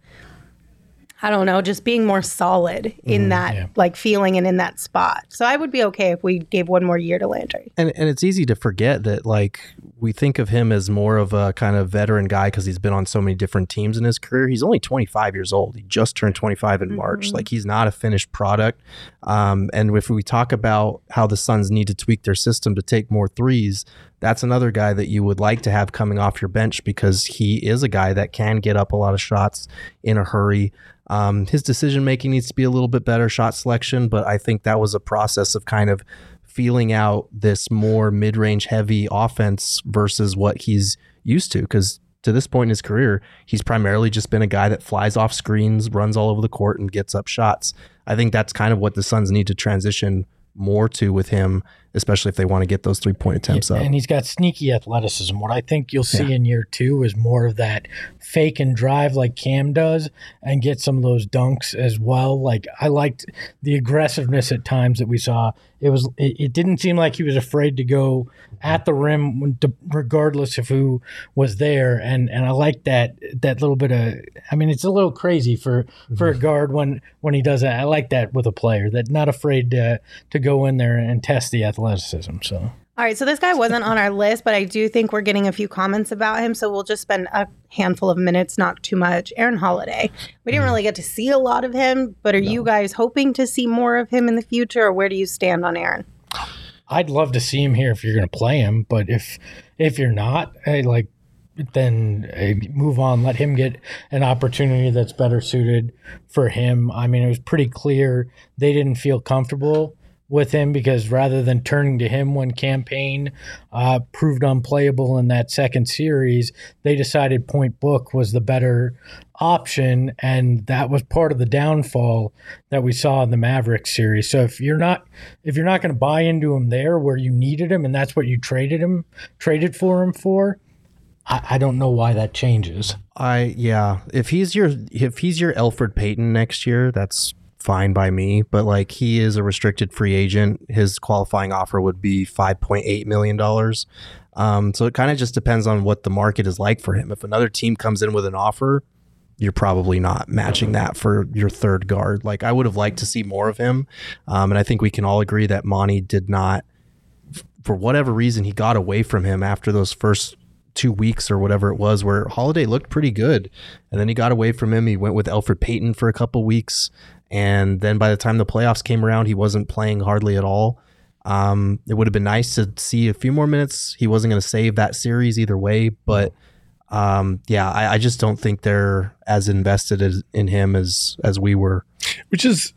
I don't know, just being more solid in mm, that yeah. like feeling and in that spot. So I would be okay if we gave one more year to Landry. And and it's easy to forget that like we think of him as more of a kind of veteran guy because he's been on so many different teams in his career. He's only 25 years old. He just turned 25 in mm-hmm. March. Like he's not a finished product. Um, and if we talk about how the Suns need to tweak their system to take more threes, that's another guy that you would like to have coming off your bench because he is a guy that can get up a lot of shots in a hurry. Um, his decision making needs to be a little bit better, shot selection, but I think that was a process of kind of feeling out this more mid range heavy offense versus what he's used to. Because to this point in his career, he's primarily just been a guy that flies off screens, runs all over the court, and gets up shots. I think that's kind of what the Suns need to transition more to with him, especially if they want to get those three point attempts yeah, up. And he's got sneaky athleticism. What I think you'll see yeah. in year two is more of that fake and drive like Cam does and get some of those dunks as well. Like I liked the aggressiveness at times that we saw. It was it, it didn't seem like he was afraid to go at the rim regardless of who was there and and I like that that little bit of I mean it's a little crazy for for a mm-hmm. guard when when he does that. I like that with a player that not afraid to to go in there and test the athleticism. So all right, so this guy wasn't on our list, but I do think we're getting a few comments about him. So we'll just spend a handful of minutes, not too much. Aaron Holiday. We didn't mm. really get to see a lot of him, but are no. you guys hoping to see more of him in the future, or where do you stand on Aaron? I'd love to see him here if you're going to play him, but if if you're not, hey, like then hey, move on. Let him get an opportunity that's better suited for him. I mean, it was pretty clear they didn't feel comfortable with him because rather than turning to him when Cam Payne uh, proved unplayable in that second series, they decided Point Book was the better option, and that was part of the downfall that we saw in the Mavericks series. So if you're not if you're not going to buy into him there where you needed him, and that's what you traded him traded for him for, I, I don't know why that changes. I yeah, if he's your if he's your Elfrid Payton next year, that's fine by me. But like he is a restricted free agent. His qualifying offer would be five point eight million dollars. Um, so it kind of just depends on what the market is like for him. If another team comes in with an offer, you're probably not matching that for your third guard. Like I would have liked to see more of him, um, and I think we can all agree that Monty did not, for whatever reason, he got away from him after those first two weeks or whatever it was, where Holiday looked pretty good, and then he got away from him. He went with Elfrid Payton for a couple weeks, and then by the time the playoffs came around, he wasn't playing hardly at all. Um, it would have been nice to see a few more minutes. He wasn't going to save that series either way, but um, yeah, I, I, just don't think they're as invested as, in him as as we were. Which is,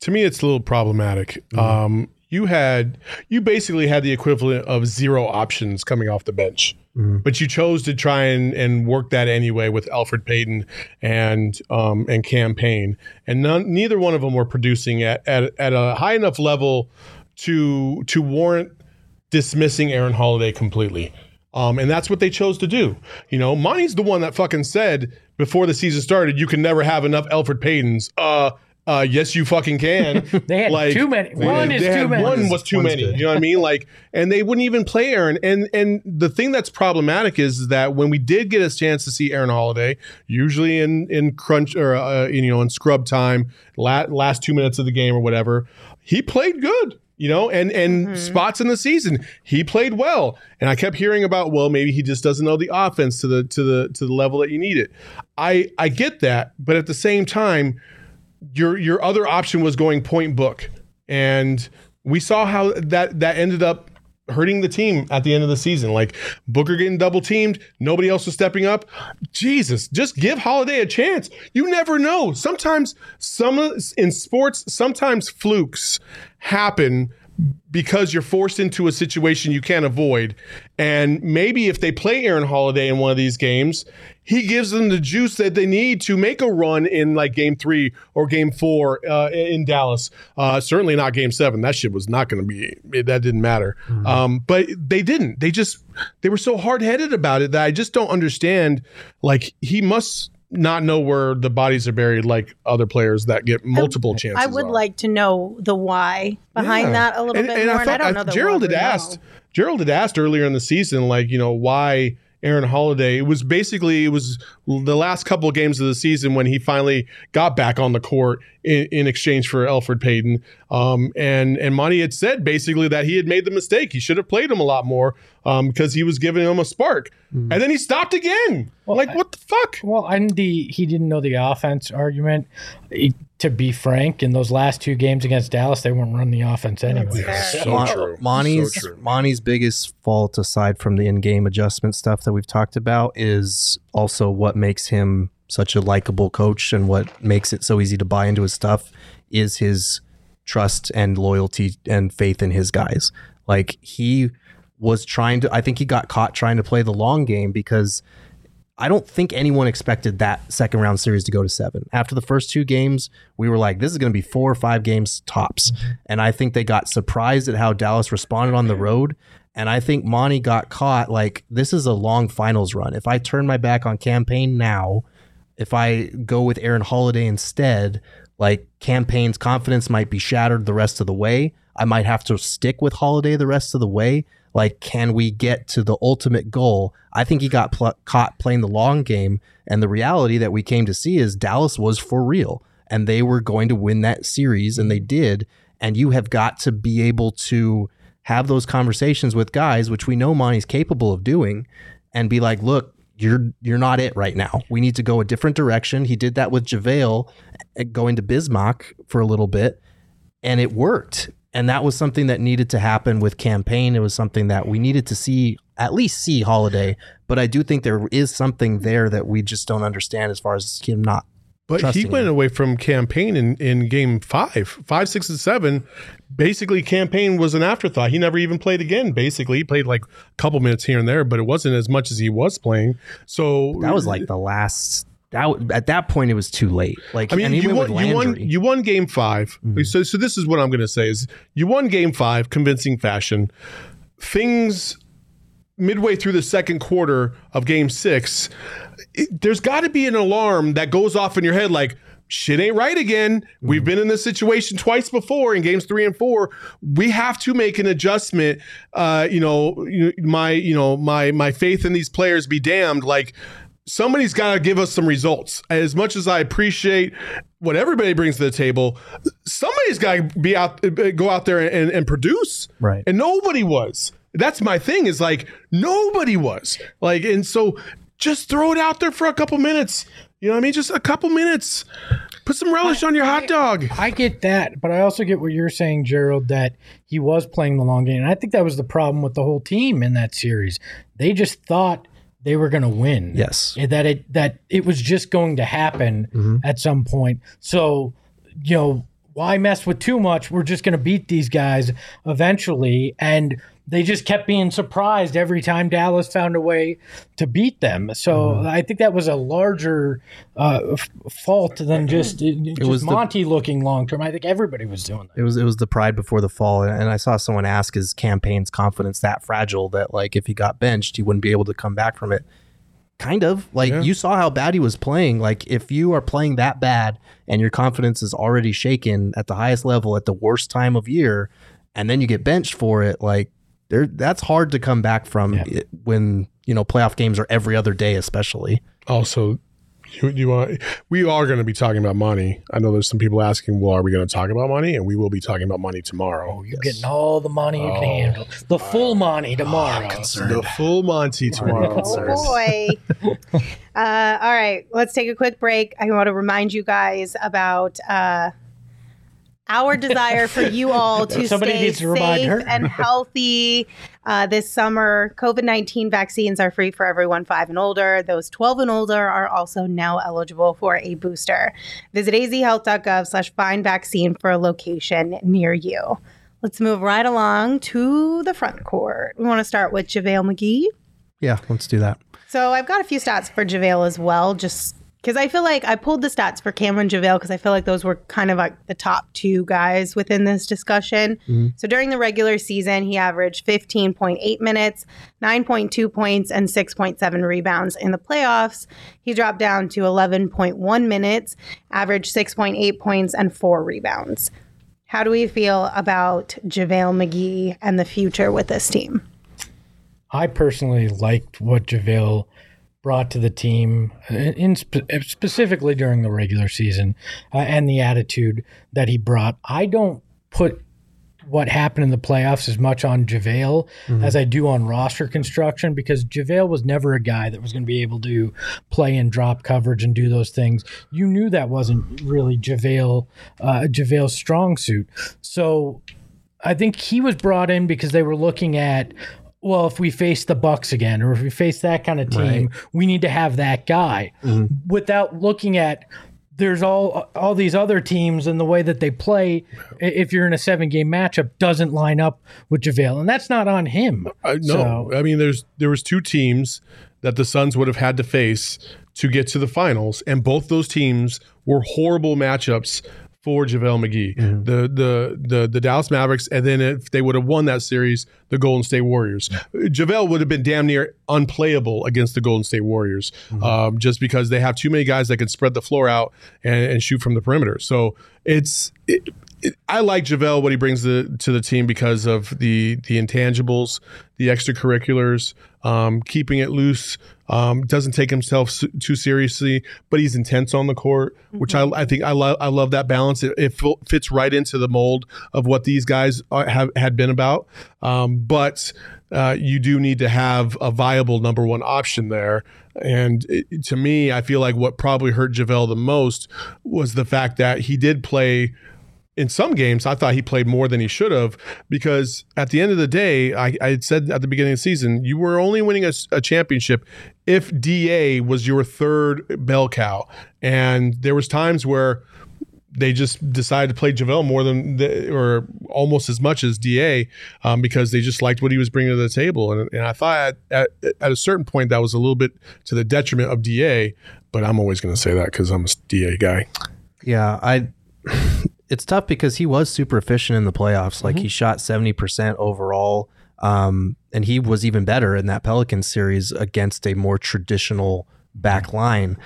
to me, it's a little problematic. Mm-hmm. Um, you had you basically had the equivalent of zero options coming off the bench. Mm-hmm. But you chose to try and, and work that anyway with Elfrid Payton and um, and Cam Payne, and none, neither one of them were producing at, at, at a high enough level to to warrant dismissing Aaron Holiday completely. Um, and that's what they chose to do. You know, Monty's the one that fucking said before the season started, you can never have enough Elfrid Paytons. Uh, uh, yes, you fucking can. [LAUGHS] they had like, too many. One is too many. One was too many. Good. You know what I mean? Like, and they wouldn't even play Aaron. And and the thing that's problematic is that when we did get a chance to see Aaron Holiday, usually in in crunch or uh, you know in scrub time, last, last two minutes of the game or whatever, he played good you know, and and mm-hmm. spots in the season he played well, and I kept hearing about well maybe he just doesn't know the offense to the to the to the level that you need it. I I get that, but at the same time, your your other option was going point book, and we saw how that that ended up hurting the team at the end of the season. Like Booker getting double teamed, nobody else was stepping up. Jesus, just give Holiday a chance. You never know. Sometimes some in sports, sometimes flukes happen because you're forced into a situation you can't avoid. And maybe if they play Aaron Holiday in one of these games, he gives them the juice that they need to make a run in like game three or game four uh, in Dallas. Uh, certainly not game seven. That shit was not going to be, that didn't matter. Mm-hmm. Um, but they didn't. They just, they were so hard headed about it that I just don't understand. Like, he must not know where the bodies are buried like other players that get multiple I, chances. I would are. like to know the why behind yeah. that a little and, bit and more. I, thought, and I don't know. Gerald had asked. Gerald had asked earlier in the season, like you know, why Aaron Holiday. It was basically it was the last couple of games of the season when he finally got back on the court in, in exchange for Elfrid Payton. Um, and and Monty had said basically that he had made the mistake. He should have played him a lot more because um, he was giving him a spark, mm. and then he stopped again. Well, like what the fuck? Well, and the he didn't know the offense argument. He, to be frank, in those last two games against Dallas, they weren't running the offense anyway. so Mon- true. Monty's so true. Monty's biggest fault, aside from the in-game adjustment stuff that we've talked about, is also what makes him such a likable coach and what makes it so easy to buy into his stuff is his trust and loyalty and faith in his guys. Like he was trying to, I think he got caught trying to play the long game because I don't think anyone expected that second round series to go to seven. After the first two games, we were like, this is going to be four or five games tops. Mm-hmm. And I think they got surprised at how Dallas responded on the road. And I think Monty got caught like, this is a long finals run. If I turn my back on Cam Payne now, if I go with Aaron Holiday instead, like Cam Payne's confidence might be shattered the rest of the way. I might have to stick with Holiday the rest of the way like can we get to the ultimate goal i think he got pl- caught playing the long game and the reality that we came to see is dallas was for real and they were going to win that series and they did and you have got to be able to have those conversations with guys which we know monty's capable of doing and be like look you're you're not it right now. We need to go a different direction. He did that with JaVale eh, going to Bismack for a little bit and it worked and that was something that needed to happen with Cam Payne. It was something that we needed to see at least see Holiday, but I do think there is something there that we just don't understand as far as him not But he went him. away from Cam Payne in, in game five, five, six, and seven. Basically, Cam Payne was an afterthought. He never even played again. Basically, he played like a couple minutes here and there, but it wasn't as much as he was playing. So That was like the last. That at that point it was too late. Like I mean, you won, you won. You won game 5 So, so this is what I'm going to say: is you won game five, convincing fashion. Things midway through the second quarter of game six, it- there's got to be an alarm that goes off in your head, like. Shit ain't right again. We've been in this situation twice before in games three and four. We have to make an adjustment. Uh, you know, my you know my my faith in these players be damned. Like somebody's got to give us some results. As much as I appreciate what everybody brings to the table, somebody's got to be out, go out there and, and produce. Right. And nobody was. That's my thing. Is like nobody was. Like, and so just throw it out there for a couple minutes. You know what I mean? Just a couple minutes. Put some relish on your hot dog. I get that, but I also get what you're saying, Gerald, that he was playing the long game. And I think that was the problem with the whole team in that series. They just thought they were going to win. Yes. Eh, that it that it was just going to happen mm-hmm. at some point. So, you know, why mess with too much? We're just going to beat these guys eventually. And they just kept being surprised every time Dallas found a way to beat them. So mm-hmm. I think that was a larger uh, f- fault than mm-hmm. just, uh, just was the- Monty looking long term. I think everybody was doing that. It was it was the pride before the fall, and I saw someone ask, "Is Cam Payne's confidence that fragile that like if he got benched, he wouldn't be able to come back from it?" Kind of like Yeah. you saw how bad he was playing. Like if you are playing that bad and your confidence is already shaken at the highest level at the worst time of year, and then you get benched for it, like there that's hard to come back from it, when you know playoff games are every other day, especially. Also, you, you want we are going to be talking about money. I know there's some people asking, well, are we going to talk about money? And we will be talking about money tomorrow. You're getting all the money you can handle. The full money tomorrow. The full Monty tomorrow. Oh boy. [LAUGHS] uh, all right, let's take a quick break. I want to remind you guys about uh, our desire for you [LAUGHS] all to Somebody stay needs to remind safe her. and healthy uh, this summer. COVID 19 vaccines are free for everyone five and older. Those 12 and older are also now eligible for a booster. Visit azhealth.gov slash find vaccine for a location near you. Let's move right along to the front court. We want to start with JaVale McGee. Yeah, let's do that. So I've got a few stats for JaVale as well, just because I feel like I pulled the stats for Cameron JaVale because I feel like those were kind of like the top two guys within this discussion. Mm-hmm. So during the regular season, he averaged 15.8 minutes, 9.2 points, and 6.7 rebounds. In the playoffs, he dropped down to 11.1 minutes, averaged 6.8 points, and four rebounds. How do we feel about JaVale McGee and the future with this team? I personally liked what JaVale brought to the team, in spe- specifically during the regular season, uh, and the attitude that he brought. I don't put what happened in the playoffs as much on JaVale as I do on roster construction because JaVale was never a guy that was going to be able to play in drop coverage and do those things. You knew that wasn't really JaVale, uh, JaVale's strong suit. So I think he was brought in because they were looking at well, if we face the Bucks again, or if we face that kind of team, we need to have that guy. Without looking at there's all all these other teams and the way that they play. If you're in a seven game matchup, doesn't line up with JaVale, and that's not on him. Uh, no, So- I mean there's there was two teams that the Suns would have had to face to get to the finals, and both those teams were horrible matchups for JaVale McGee. The, the the the Dallas Mavericks, and then if they would have won that series, the Golden State Warriors. JaVale would have been damn near unplayable against the Golden State Warriors, um, just because they have too many guys that can spread the floor out and, and shoot from the perimeter. So it's. It, it, I like JaVale what he brings the, to the team because of the the intangibles, the extracurriculars, um, keeping it loose. Um, doesn't take himself s- too seriously, but he's intense on the court, which I, I think I love. I love that balance. It, it fil- fits right into the mold of what these guys are, have had been about. Um, but uh, you do need to have a viable number one option there. And it, to me, I feel like what probably hurt JaVale the most was the fact that he did play in some games, I thought he played more than he should have because at the end of the day, I, I said at the beginning of the season, you were only winning a, a, championship if Da was your third bell cow, and there was times where they just decided to play JaVale more than the, or almost as much as Da um, because they just liked what he was bringing to the table, and, and I thought at, at, at a certain point that was a little bit to the detriment of Da, but I'm always going to say that because I'm a Da guy. Yeah, I it's tough because he was super efficient in the playoffs. Like mm-hmm. he shot 70% overall. Um, and he was even better in that Pelican series against a more traditional back line.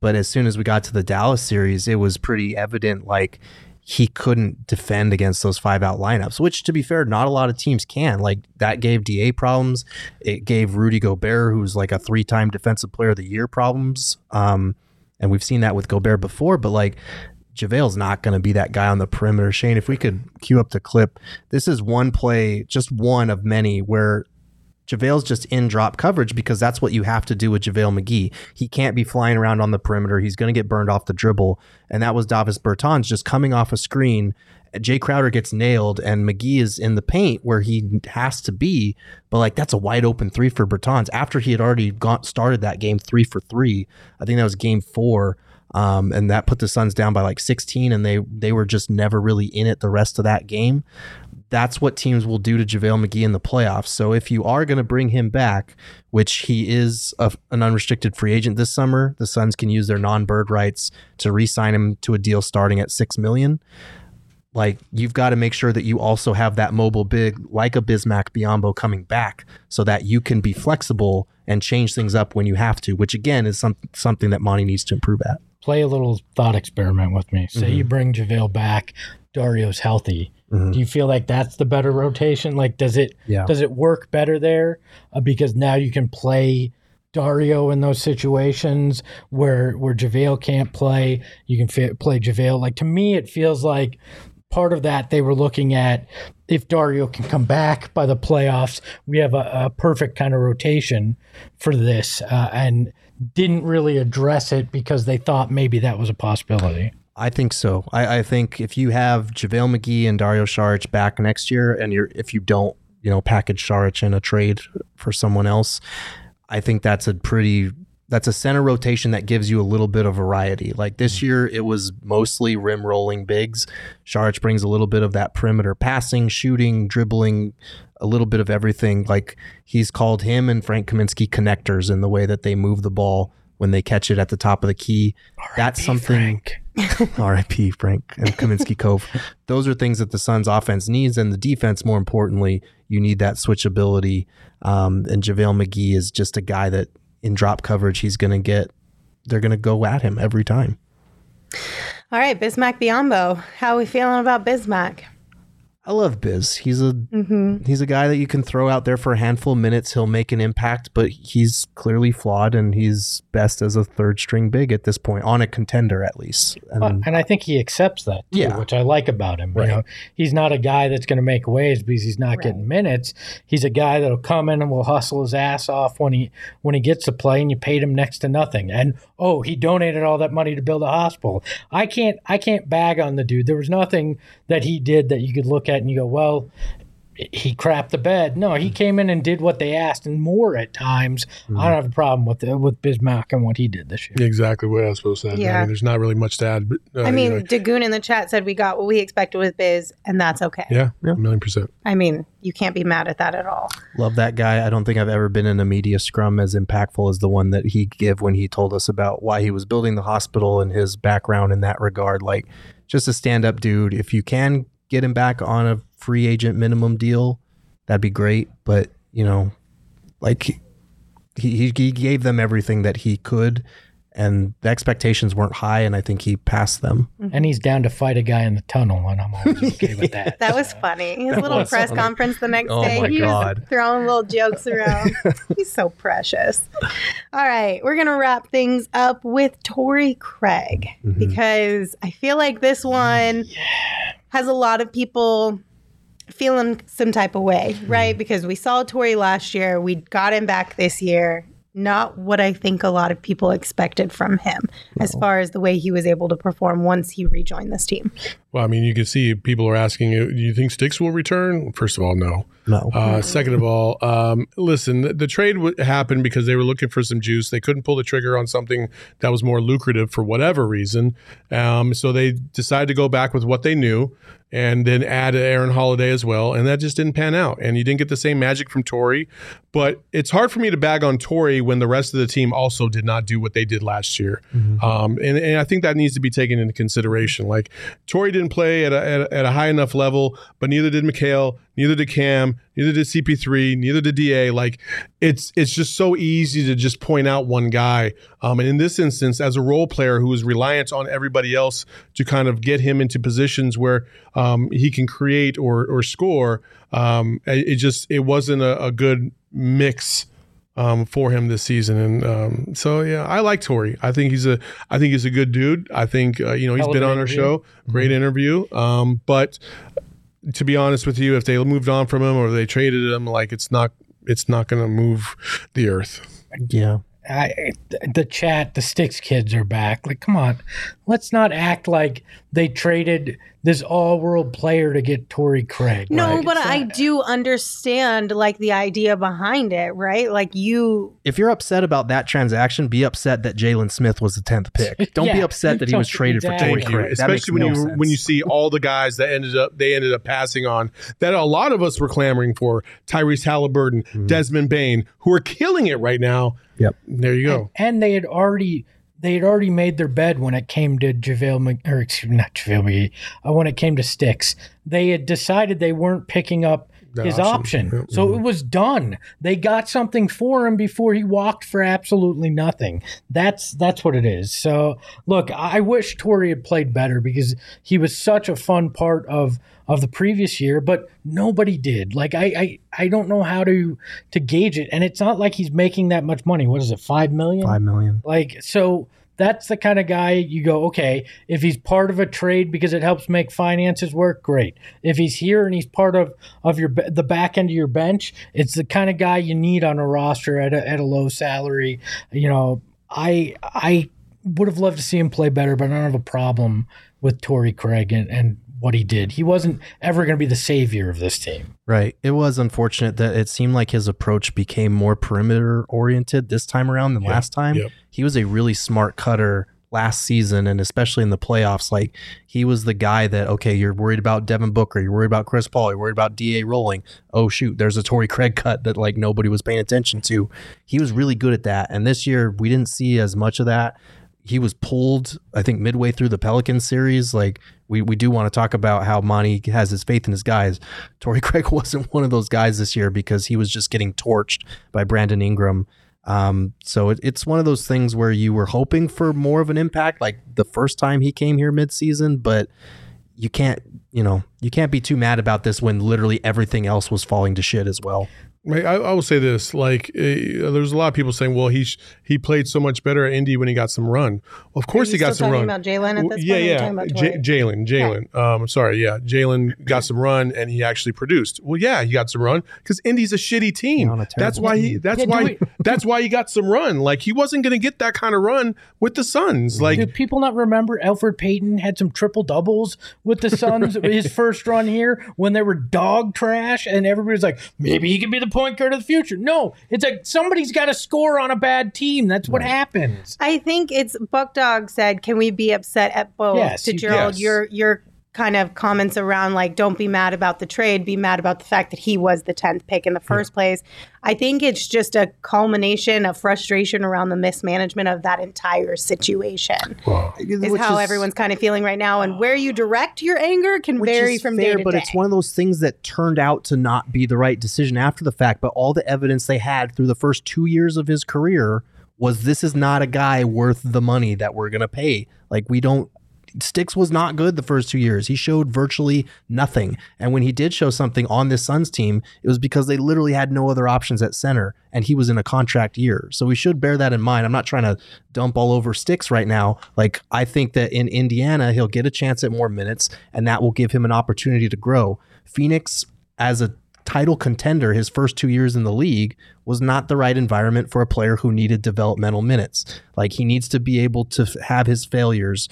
But as soon as we got to the Dallas series, it was pretty evident like he couldn't defend against those five out lineups, which to be fair, not a lot of teams can. Like that gave DA problems. It gave Rudy Gobert, who's like a three time defensive player of the year, problems. Um, and we've seen that with Gobert before, but like JaVale's not going to be that guy on the perimeter. Shane, if we could cue up the clip, this is one play, just one of many where JaVale's just in drop coverage because that's what you have to do with JaVale McGee. He can't be flying around on the perimeter. He's going to get burned off the dribble. And that was Davis Bertans just coming off a screen. Jay Crowder gets nailed, and McGee is in the paint where he has to be. But like that's a wide open three for Bertans after he had already gone, started that game three for three. I think that was game four. Um, and that put the Suns down by like 16, and they they were just never really in it the rest of that game. That's what teams will do to JaVale McGee in the playoffs. So if you are going to bring him back, which he is a, an unrestricted free agent this summer, the Suns can use their non-bird rights to re-sign him to a deal starting at six million like you've got to make sure that you also have that mobile big like a Bismack Biyombo coming back so that you can be flexible and change things up when you have to, which again is some, something that Monty needs to improve at play a little thought experiment with me. Say mm-hmm. you bring JaVale back, Dario's healthy. Mm-hmm. Do you feel like that's the better rotation? Like, does it yeah. does it work better there? Uh, because now you can play Dario in those situations where where JaVale can't play. You can fi- play JaVale. Like to me, it feels like part of that they were looking at if Dario can come back by the playoffs, we have a, a perfect kind of rotation for this. Uh, and didn't really address it because they thought maybe that was a possibility. I think so. I, I think if you have JaVale McGee and Dario Saric back next year, and you're if you don't, you know, package Saric in a trade for someone else, I think that's a pretty that's a center rotation that gives you a little bit of variety. Like this mm-hmm. year, it was mostly rim rolling bigs. Saric brings a little bit of that perimeter passing, shooting, dribbling, a little bit of everything. Like he's called him and Frank Kaminsky connectors in the way that they move the ball when they catch it at the top of the key. That's something. R.I.P. [LAUGHS] Frank and Kaminsky Cove. [LAUGHS] Those are things that the Suns' offense needs, and the defense, more importantly, you need that switchability. Um, and JaVale McGee is just a guy that in drop coverage, he's going to get. They're going to go at him every time. All right, Bismack Biyombo. How are we feeling about Bismack? I love Biz. He's a mm-hmm. he's a guy that you can throw out there for a handful of minutes. He'll make an impact, but he's clearly flawed, and he's best as a third string big at this point on a contender at least. And, well, and I think he accepts that, too, yeah. which I like about him. Right. You know, he's not a guy that's going to make waves because he's not right. getting minutes. He's a guy that'll come in and will hustle his ass off when he when he gets to play, and you paid him next to nothing. And oh, he donated all that money to build a hospital. I can't I can't bag on the dude. There was nothing that he did that you could look at and you go, well, he crapped the bed. No, he came in and did what they asked and more at times. Mm-hmm. I don't have a problem with the, with Bismack and what he did this year. Exactly what I was supposed to say. Yeah. I mean, there's not really much to add. But, uh, I mean, you know, Dagoon in the chat said we got what we expected with Biz, and that's okay. Yeah, yeah, a million percent. I mean, you can't be mad at that at all. Love that guy. I don't think I've ever been in a media scrum as impactful as the one that he gave when he told us about why he was building the hospital and his background in that regard. Like, just a stand up dude. If you can get him back on a free agent minimum deal, that'd be great. But you know, like he he, he gave them everything that he could, and the expectations weren't high, and I think he passed them. And he's down to fight a guy in the tunnel, and I'm always okay with [LAUGHS] that. that was funny. His little press funny. conference the next oh day, he God. was throwing little jokes around. [LAUGHS] he's so precious. All right, we're gonna wrap things up with Torrey Craig mm-hmm. because I feel like this one yeah. has a lot of people feeling some type of way, right? Mm-hmm. Because we saw Torrey last year, we got him back this year not what I think a lot of people expected from him as far as the way he was able to perform once he rejoined this team. Well, I mean, you can see people are asking, "Do you think Sticks will return?" First of all, no. No. Uh, second of all, um, listen, the, the trade w- happened because they were looking for some juice. They couldn't pull the trigger on something that was more lucrative for whatever reason. Um, so they decided to go back with what they knew and then add Aaron Holiday as well. And that just didn't pan out. And you didn't get the same magic from Torrey. But it's hard for me to bag on Torrey when the rest of the team also did not do what they did last year. Um, and, and I think that needs to be taken into consideration. Like Torrey didn't play at a, at a, at a high enough level, but neither did McHale, neither did Cam, neither did CP3, neither did DA. Like it's it's just so easy to just point out one guy. Um, and in this instance, as a role player who is reliant on everybody else to kind of get him into positions where um, he can create or or score, um, it, it just it wasn't a, a good mix um, for him this season. And um, so yeah, I like Torrey. I think he's a I think he's a good dude. I think uh, you know he's Hell been on our interview. show, great interview. Um, but to be honest with you, if they moved on from him or they traded him, like it's not it's not going to move the earth. yeah. I, the chat, the Sticks kids are back. Like, come on, let's not act like they traded this all-world player to get Torrey Craig. No, Right? but It's I do understand like the idea behind it, right? Like you If you're upset about that transaction, be upset that Jalen Smith was the tenth pick. [LAUGHS] Don't be upset that he was traded for exactly. Torrey Thank. Craig. That makes Especially when no you sense. when you see all the guys that ended up they ended up passing on that a lot of us were clamoring for Tyrese Halliburton, mm-hmm. Desmond Bane, who are killing it right now. Yep. There you go. and they had already they had already made their bed when it came to JaVale Mc, or excuse me, not JaVale McGee, uh, when it came to Sticks. They had decided they weren't picking up His option. option. So it was done. They got something for him before he walked for absolutely nothing. That's that's what it is. So look, I wish Torrey had played better because he was such a fun part of of the previous year, but nobody did. Like I I, I don't know how to to gauge it. And it's not like he's making that much money. What is it, five million? five million. Like, so that's the kind of guy you go, okay, if he's part of a trade because it helps make finances work, great. If he's here and he's part of, of your the back end of your bench, it's the kind of guy you need on a roster at a, at a low salary. You know, I I would have loved to see him play better, but I don't have a problem with Torrey Craig and, and what he did. He wasn't ever going to be the savior of this team. Right. It was unfortunate that it seemed like his approach became more perimeter oriented this time around than last time. yep. He was a really smart cutter last season and especially in the playoffs. Like he was the guy that, okay, you're worried about Devin Booker, you're worried about Chris Paul, you're worried about DA rolling. Oh shoot, there's a Torrey Craig cut that like nobody was paying attention to. He was really good at that. And this year we didn't see as much of that. He was pulled, I think, midway through the Pelicans series. Like we, we do want to talk about how Monty has his faith in his guys. Torrey [LAUGHS] Craig wasn't one of those guys this year because he was just getting torched by Brandon Ingram. Um, so it, it's one of those things where you were hoping for more of an impact, like the first time he came here midseason, but you can't, you know, you can't be too mad about this when literally everything else was falling to shit as well. I, I will say this: like, uh, there's a lot of people saying, "Well, he sh- he played so much better at Indy when he got some run." Well, of course, Are he got still some talking run. about Jalen at this yeah, point, or yeah, talking about J- Torrey? Jalen, Jalen. Um, sorry, yeah, Jalen got [LAUGHS] some run and he actually produced. Well, yeah, he got some run because Indy's a shitty team. A that's why he. That's Yeah, why. [LAUGHS] that's why he got some run. Like he wasn't going to get that kind of run with the Suns. Like Do people not remember Elfrid Payton had some triple doubles with the Suns [LAUGHS] his first run here when they were dog trash and everybody's like, maybe he could be the point guard of the future. No, it's like somebody's got to score on a bad team. That's what happens. I think it's Buck Dog said, "Can we be upset at both?" Yes, to you- Gerald, yes. your your kind of comments around like, "Don't be mad about the trade. Be mad about the fact that he was the tenth pick in the first place." I think it's just a culmination of frustration around the mismanagement of that entire situation. Is Which how is- everyone's kind of feeling right now, and where you direct your anger can vary from fair, day to but day. But it's one of those things that turned out to not be the right decision after the fact. But all the evidence they had through the first two years of his career was this is not a guy worth the money that we're gonna pay. Like we don't. Sticks was not good the first two years. He showed virtually nothing. And when he did show something on this Suns team, it was because they literally had no other options at center and he was in a contract year. So we should bear that in mind. I'm not trying to dump all over Sticks right now. Like, I think that in Indiana, he'll get a chance at more minutes and that will give him an opportunity to grow. Phoenix, as a title contender his first two years in the league was not the right environment for a player who needed developmental minutes. Like he needs to be able to f- have his failures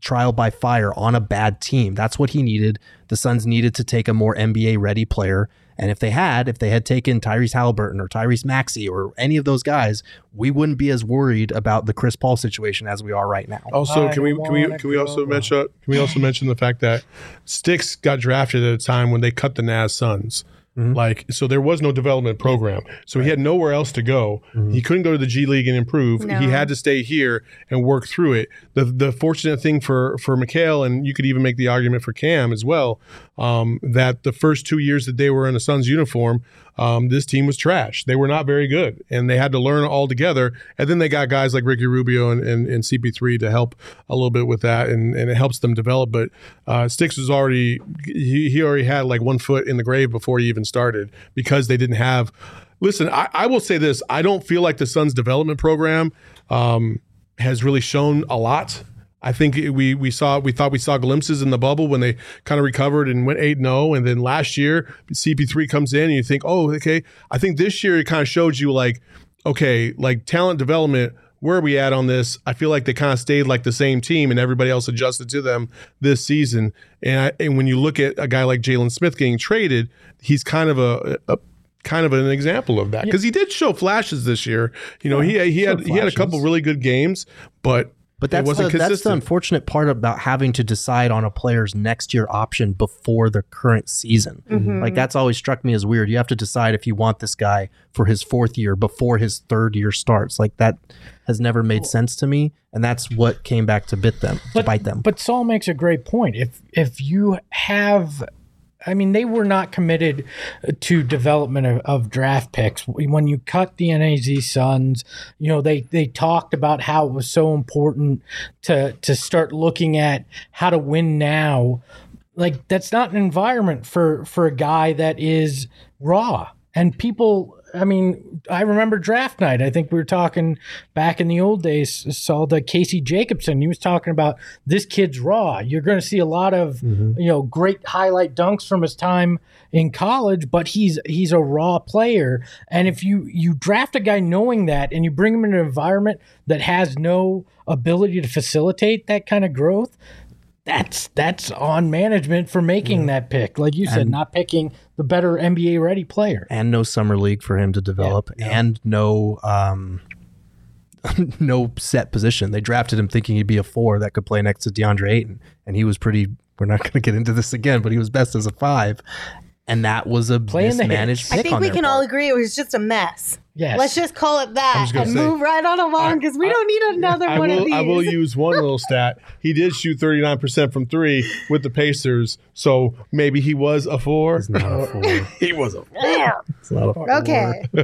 trial by fire on a bad team. That's what he needed. The Suns needed to take a more NBA ready player. And if they had, if they had taken Tyrese Halliburton or Tyrese Maxey or any of those guys, we wouldn't be as worried about the Chris Paul situation as we are right now. Also, can we can we can we also mention can we also mention the fact that Sticks got drafted at a time when they cut the Nas Suns. Like so, there was no development program, so he had nowhere else to go. He couldn't go to the G League and improve. No. He had to stay here and work through it. The the fortunate thing for for Mikal, and you could even make the argument for Cam as well, um, that the first two years that they were in a Suns uniform, um, this team was trash. They were not very good, and they had to learn all together. And then they got guys like Ricky Rubio and, and, and CP3 to help a little bit with that, and, and it helps them develop. But uh, Sticks was already he, he already had like one foot in the grave before he even started because they didn't have. Listen, I, I will say this: I don't feel like the Suns development program um, has really shown a lot. I think we we saw we thought we saw glimpses in the bubble when they kind of recovered and went eight 0 and then last year CP3 comes in and you think oh okay. I think this year it kind of showed you like okay like talent development where are we at on this? I feel like they kind of stayed like the same team and everybody else adjusted to them this season. And I, and when you look at a guy like Jalen Smith getting traded he's kind of a, a kind of an example of that. Because he did show flashes this year. You know he he had he had a couple really good games but But that's the, wasn't that's the unfortunate part about having to decide on a player's next year option before the current season. Mm-hmm. Like that's always struck me as weird. You have to decide if you want this guy for his fourth year before his third year starts. Like that has never made sense to me, and that's what came back to bit them, to bite them. But Saul makes a great point. If if you have I mean, they were not committed uh, to development of, of draft picks. When you cut the NAZ Suns, you know they they talked about how it was so important to to start looking at how to win now. Like that's not an environment for for a guy that is raw. And people, I mean, I remember draft night. I think we were talking back in the old days. Saw the Casey Jacobsen. He was talking about this kid's raw. You're going to see a lot of mm-hmm. you know great highlight dunks from his time in college, but he's he's a raw player. And if you you draft a guy knowing that, and you bring him in an environment that has no ability to facilitate that kind of growth, that's that's on management for making that pick. Like you said, not picking the better NBA ready player. and no summer league for him to develop, and no um, [LAUGHS] no set position. They drafted him thinking he'd be a four that could play next to DeAndre Ayton, and he was pretty. We're not [LAUGHS] going to get into this again, but he was best as a five, and that was a Playing the mismanaged hits. pick I think on we their can all part. agree it was just a mess. Yes. Let's just call it that just gonna and say, move right on along because we don't need another I one will, of these. I will use one little stat. He did shoot 39% from three with the Pacers, so maybe he was a four. It's not a [LAUGHS] four. he was a four. It's not a four. okay. [LAUGHS]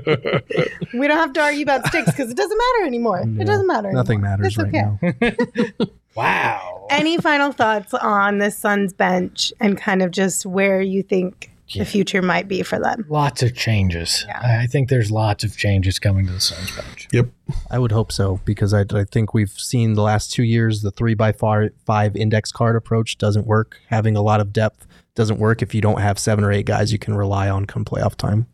we don't have to argue about sticks because it doesn't matter anymore. It doesn't matter. Nothing anymore. matters It's right okay. now. [LAUGHS] wow. Any final thoughts on the Suns bench and kind of just where you think the future might be for them? Lots of changes. I I think there's lots of changes coming to the Suns bench. Yep. I would hope so because I, I think we've seen the last two years the three by far five index card approach doesn't work. Having a lot of depth doesn't work if you don't have seven or eight guys you can rely on come playoff time.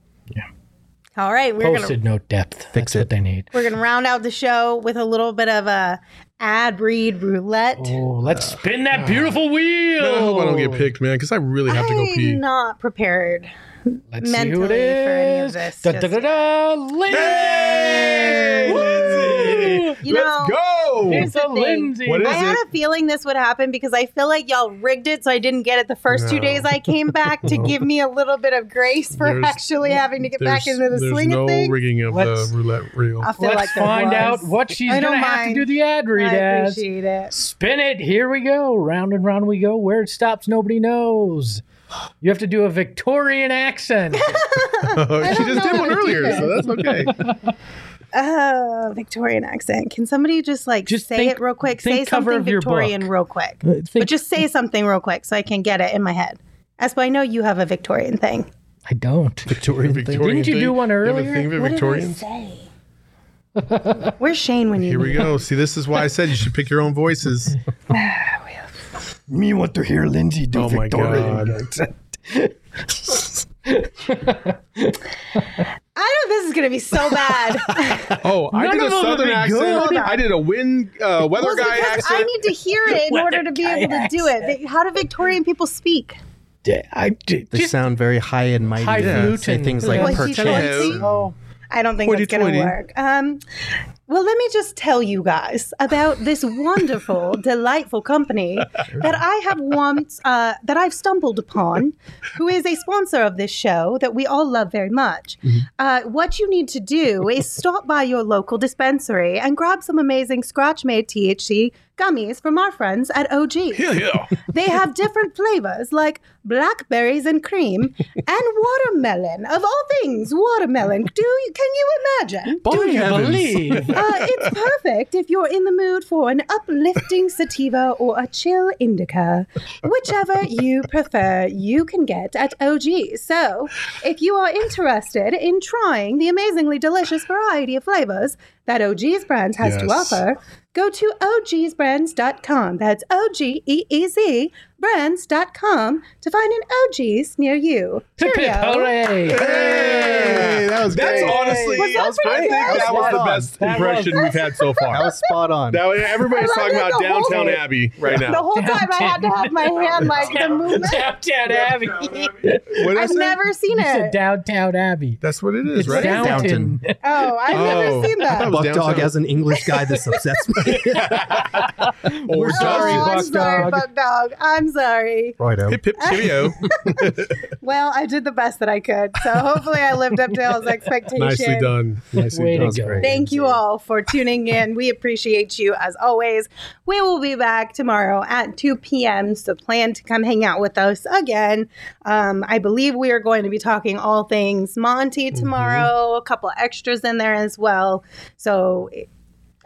All right, we're gonna Post-it note depth. That's what they need. we're gonna round out the show with a little bit of a ad read roulette. Oh, let's spin that beautiful wheel. Man, I hope I don't get picked, man, because I really have to go I'm pee. not prepared. Let's see who it mentally for any of this, Da, just da, da, da, Lindsay! Hey, Lindsay! You Let's know, go! here's the thing. Lindsay. What is I had it? a feeling this would happen because I feel like y'all rigged it so I didn't get it the first two days I came back to [LAUGHS] give me a little bit of grace for There's- actually having to get back into the swing no of things. rigging of Let's- the roulette reel. I feel Let's like find was. out what she's going to don't have to do the ad read I as. appreciate it. Spin it. Here we go. Round and round we go. Where it stops, nobody knows. You have to do a Victorian accent. [LAUGHS] [LAUGHS] she just did one earlier, so that's okay. Uh, Victorian accent. Can somebody just like Just say think- it real quick? Say something Victorian real quick. Uh, But just say something real quick so I can get it in my head. Espo, I know you have a Victorian thing. I don't. Victorian thing. Victorian Didn't you do thing? one You have a earlier? thing for What Victorians? did I say? Where's Shane when you Here we need go. See, this is why I said you should pick your own voices. [SIGHS] [LAUGHS] Me want to hear Lindsay do Victorian. Oh my God. [LAUGHS] I know this is going to be so bad. [LAUGHS] Oh, I None did a of them would southern accent. good. I did a wind uh, weather well, guy because I need to hear it in order to be Weather able to guy do it. How do Victorian people speak? I did. They sound very high and mighty. highfalutin. Say things like Well, per he's chance. fancy. Oh, I don't think that's going to work. Um, well, let me just tell you guys about this wonderful, [LAUGHS] delightful company that I have once uh, that I've stumbled upon, who is a sponsor of this show that we all love very much. Uh, what you need to do is stop by your local dispensary and grab some amazing scratch-made THC gummies from our friends at Ogeez. yeah. yeah. [LAUGHS] They have different flavors like blackberries and cream and watermelon. Of all things, watermelon. Do you can you imagine? do you believe? [LAUGHS] Uh, it's perfect if you're in the mood for an uplifting sativa or a chill indica. Whichever you prefer, you can get at Ogeez. So, if you are interested in trying the amazingly delicious variety of flavors that Ogeez Brands has to offer, go to ogeezbrands.com. That's O G E E Z brands.com to find an Ogeez near you. Hip, hip, Cheerio. hooray! Hey, that was great. That's great. honestly, Was that I pretty think good? that was the Spot on. best That impression we've had so far. [LAUGHS] That was spot on. That everybody's talking about the whole downtown thing. Abbey right now. The now. whole time I had to have my hand like the movement. Downtown Abbey. What I I've never seen You said it. Downtown Abbey. That's what it is, It's right? Downton. Oh, I've Oh. never seen that. it was Dog as an English guy. This upsets me. Or sorry, oh, sorry, Dog. Buck Dog. I'm sorry. Righto. Hip hip cheerio. [LAUGHS] [LAUGHS] Well, I did the best that I could. So hopefully I lived up to y'all's [LAUGHS] expectations. Nicely done. Nicely Way done. to go. Thank you all for tuning in. We appreciate you as always. We will be back tomorrow at 2 p.m. So plan to come hang out with us again. Um, I believe we are going to be talking all things Monty tomorrow, a couple extras in there as well. So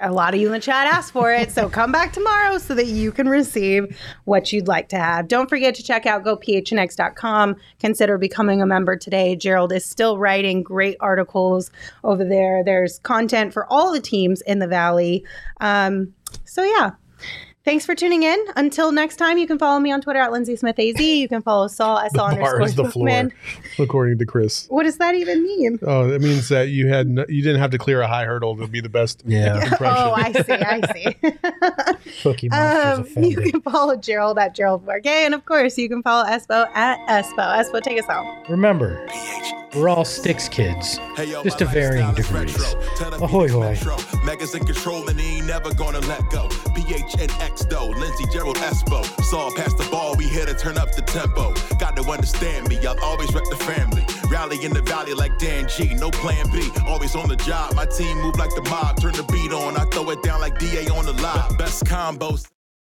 a lot of you in the chat asked for it. So come back tomorrow so that you can receive what you'd like to have. Don't forget to check out gophnx.com. Consider becoming a member today. Gerald is still writing great articles over there. There's content for all the teams in the Valley. Um, so, yeah. Thanks for tuning in. Until next time, you can follow me on Twitter at Lindsay Smith AZ. You can follow Saul SL [LAUGHS] Bar underscore is the floor, Bookman. [LAUGHS] according to Chris. What does that even mean? Oh, that means that you had no, you didn't have to clear a high hurdle to be the best [LAUGHS] Yeah. impression. Oh, I see. I see. Cookie Monster's Um, you can follow Gerald at Gerald Bourguet, and of course, you can follow Espo at Espo. Espo, take us out. Remember, we're all Sticks kids, just to varying degrees. Ahoy, hoy. Megas in control and he ain't never gonna let go. PHNX though, Lindsey Gerald Espo. Saw past the ball, we here to turn up the tempo. Got to understand me, I'll always rep the family. Rally in the valley like Dan G, no plan B. Always on the job, my team move like the mob. Turn the beat on, I throw it down like DA on the lot. Best combos.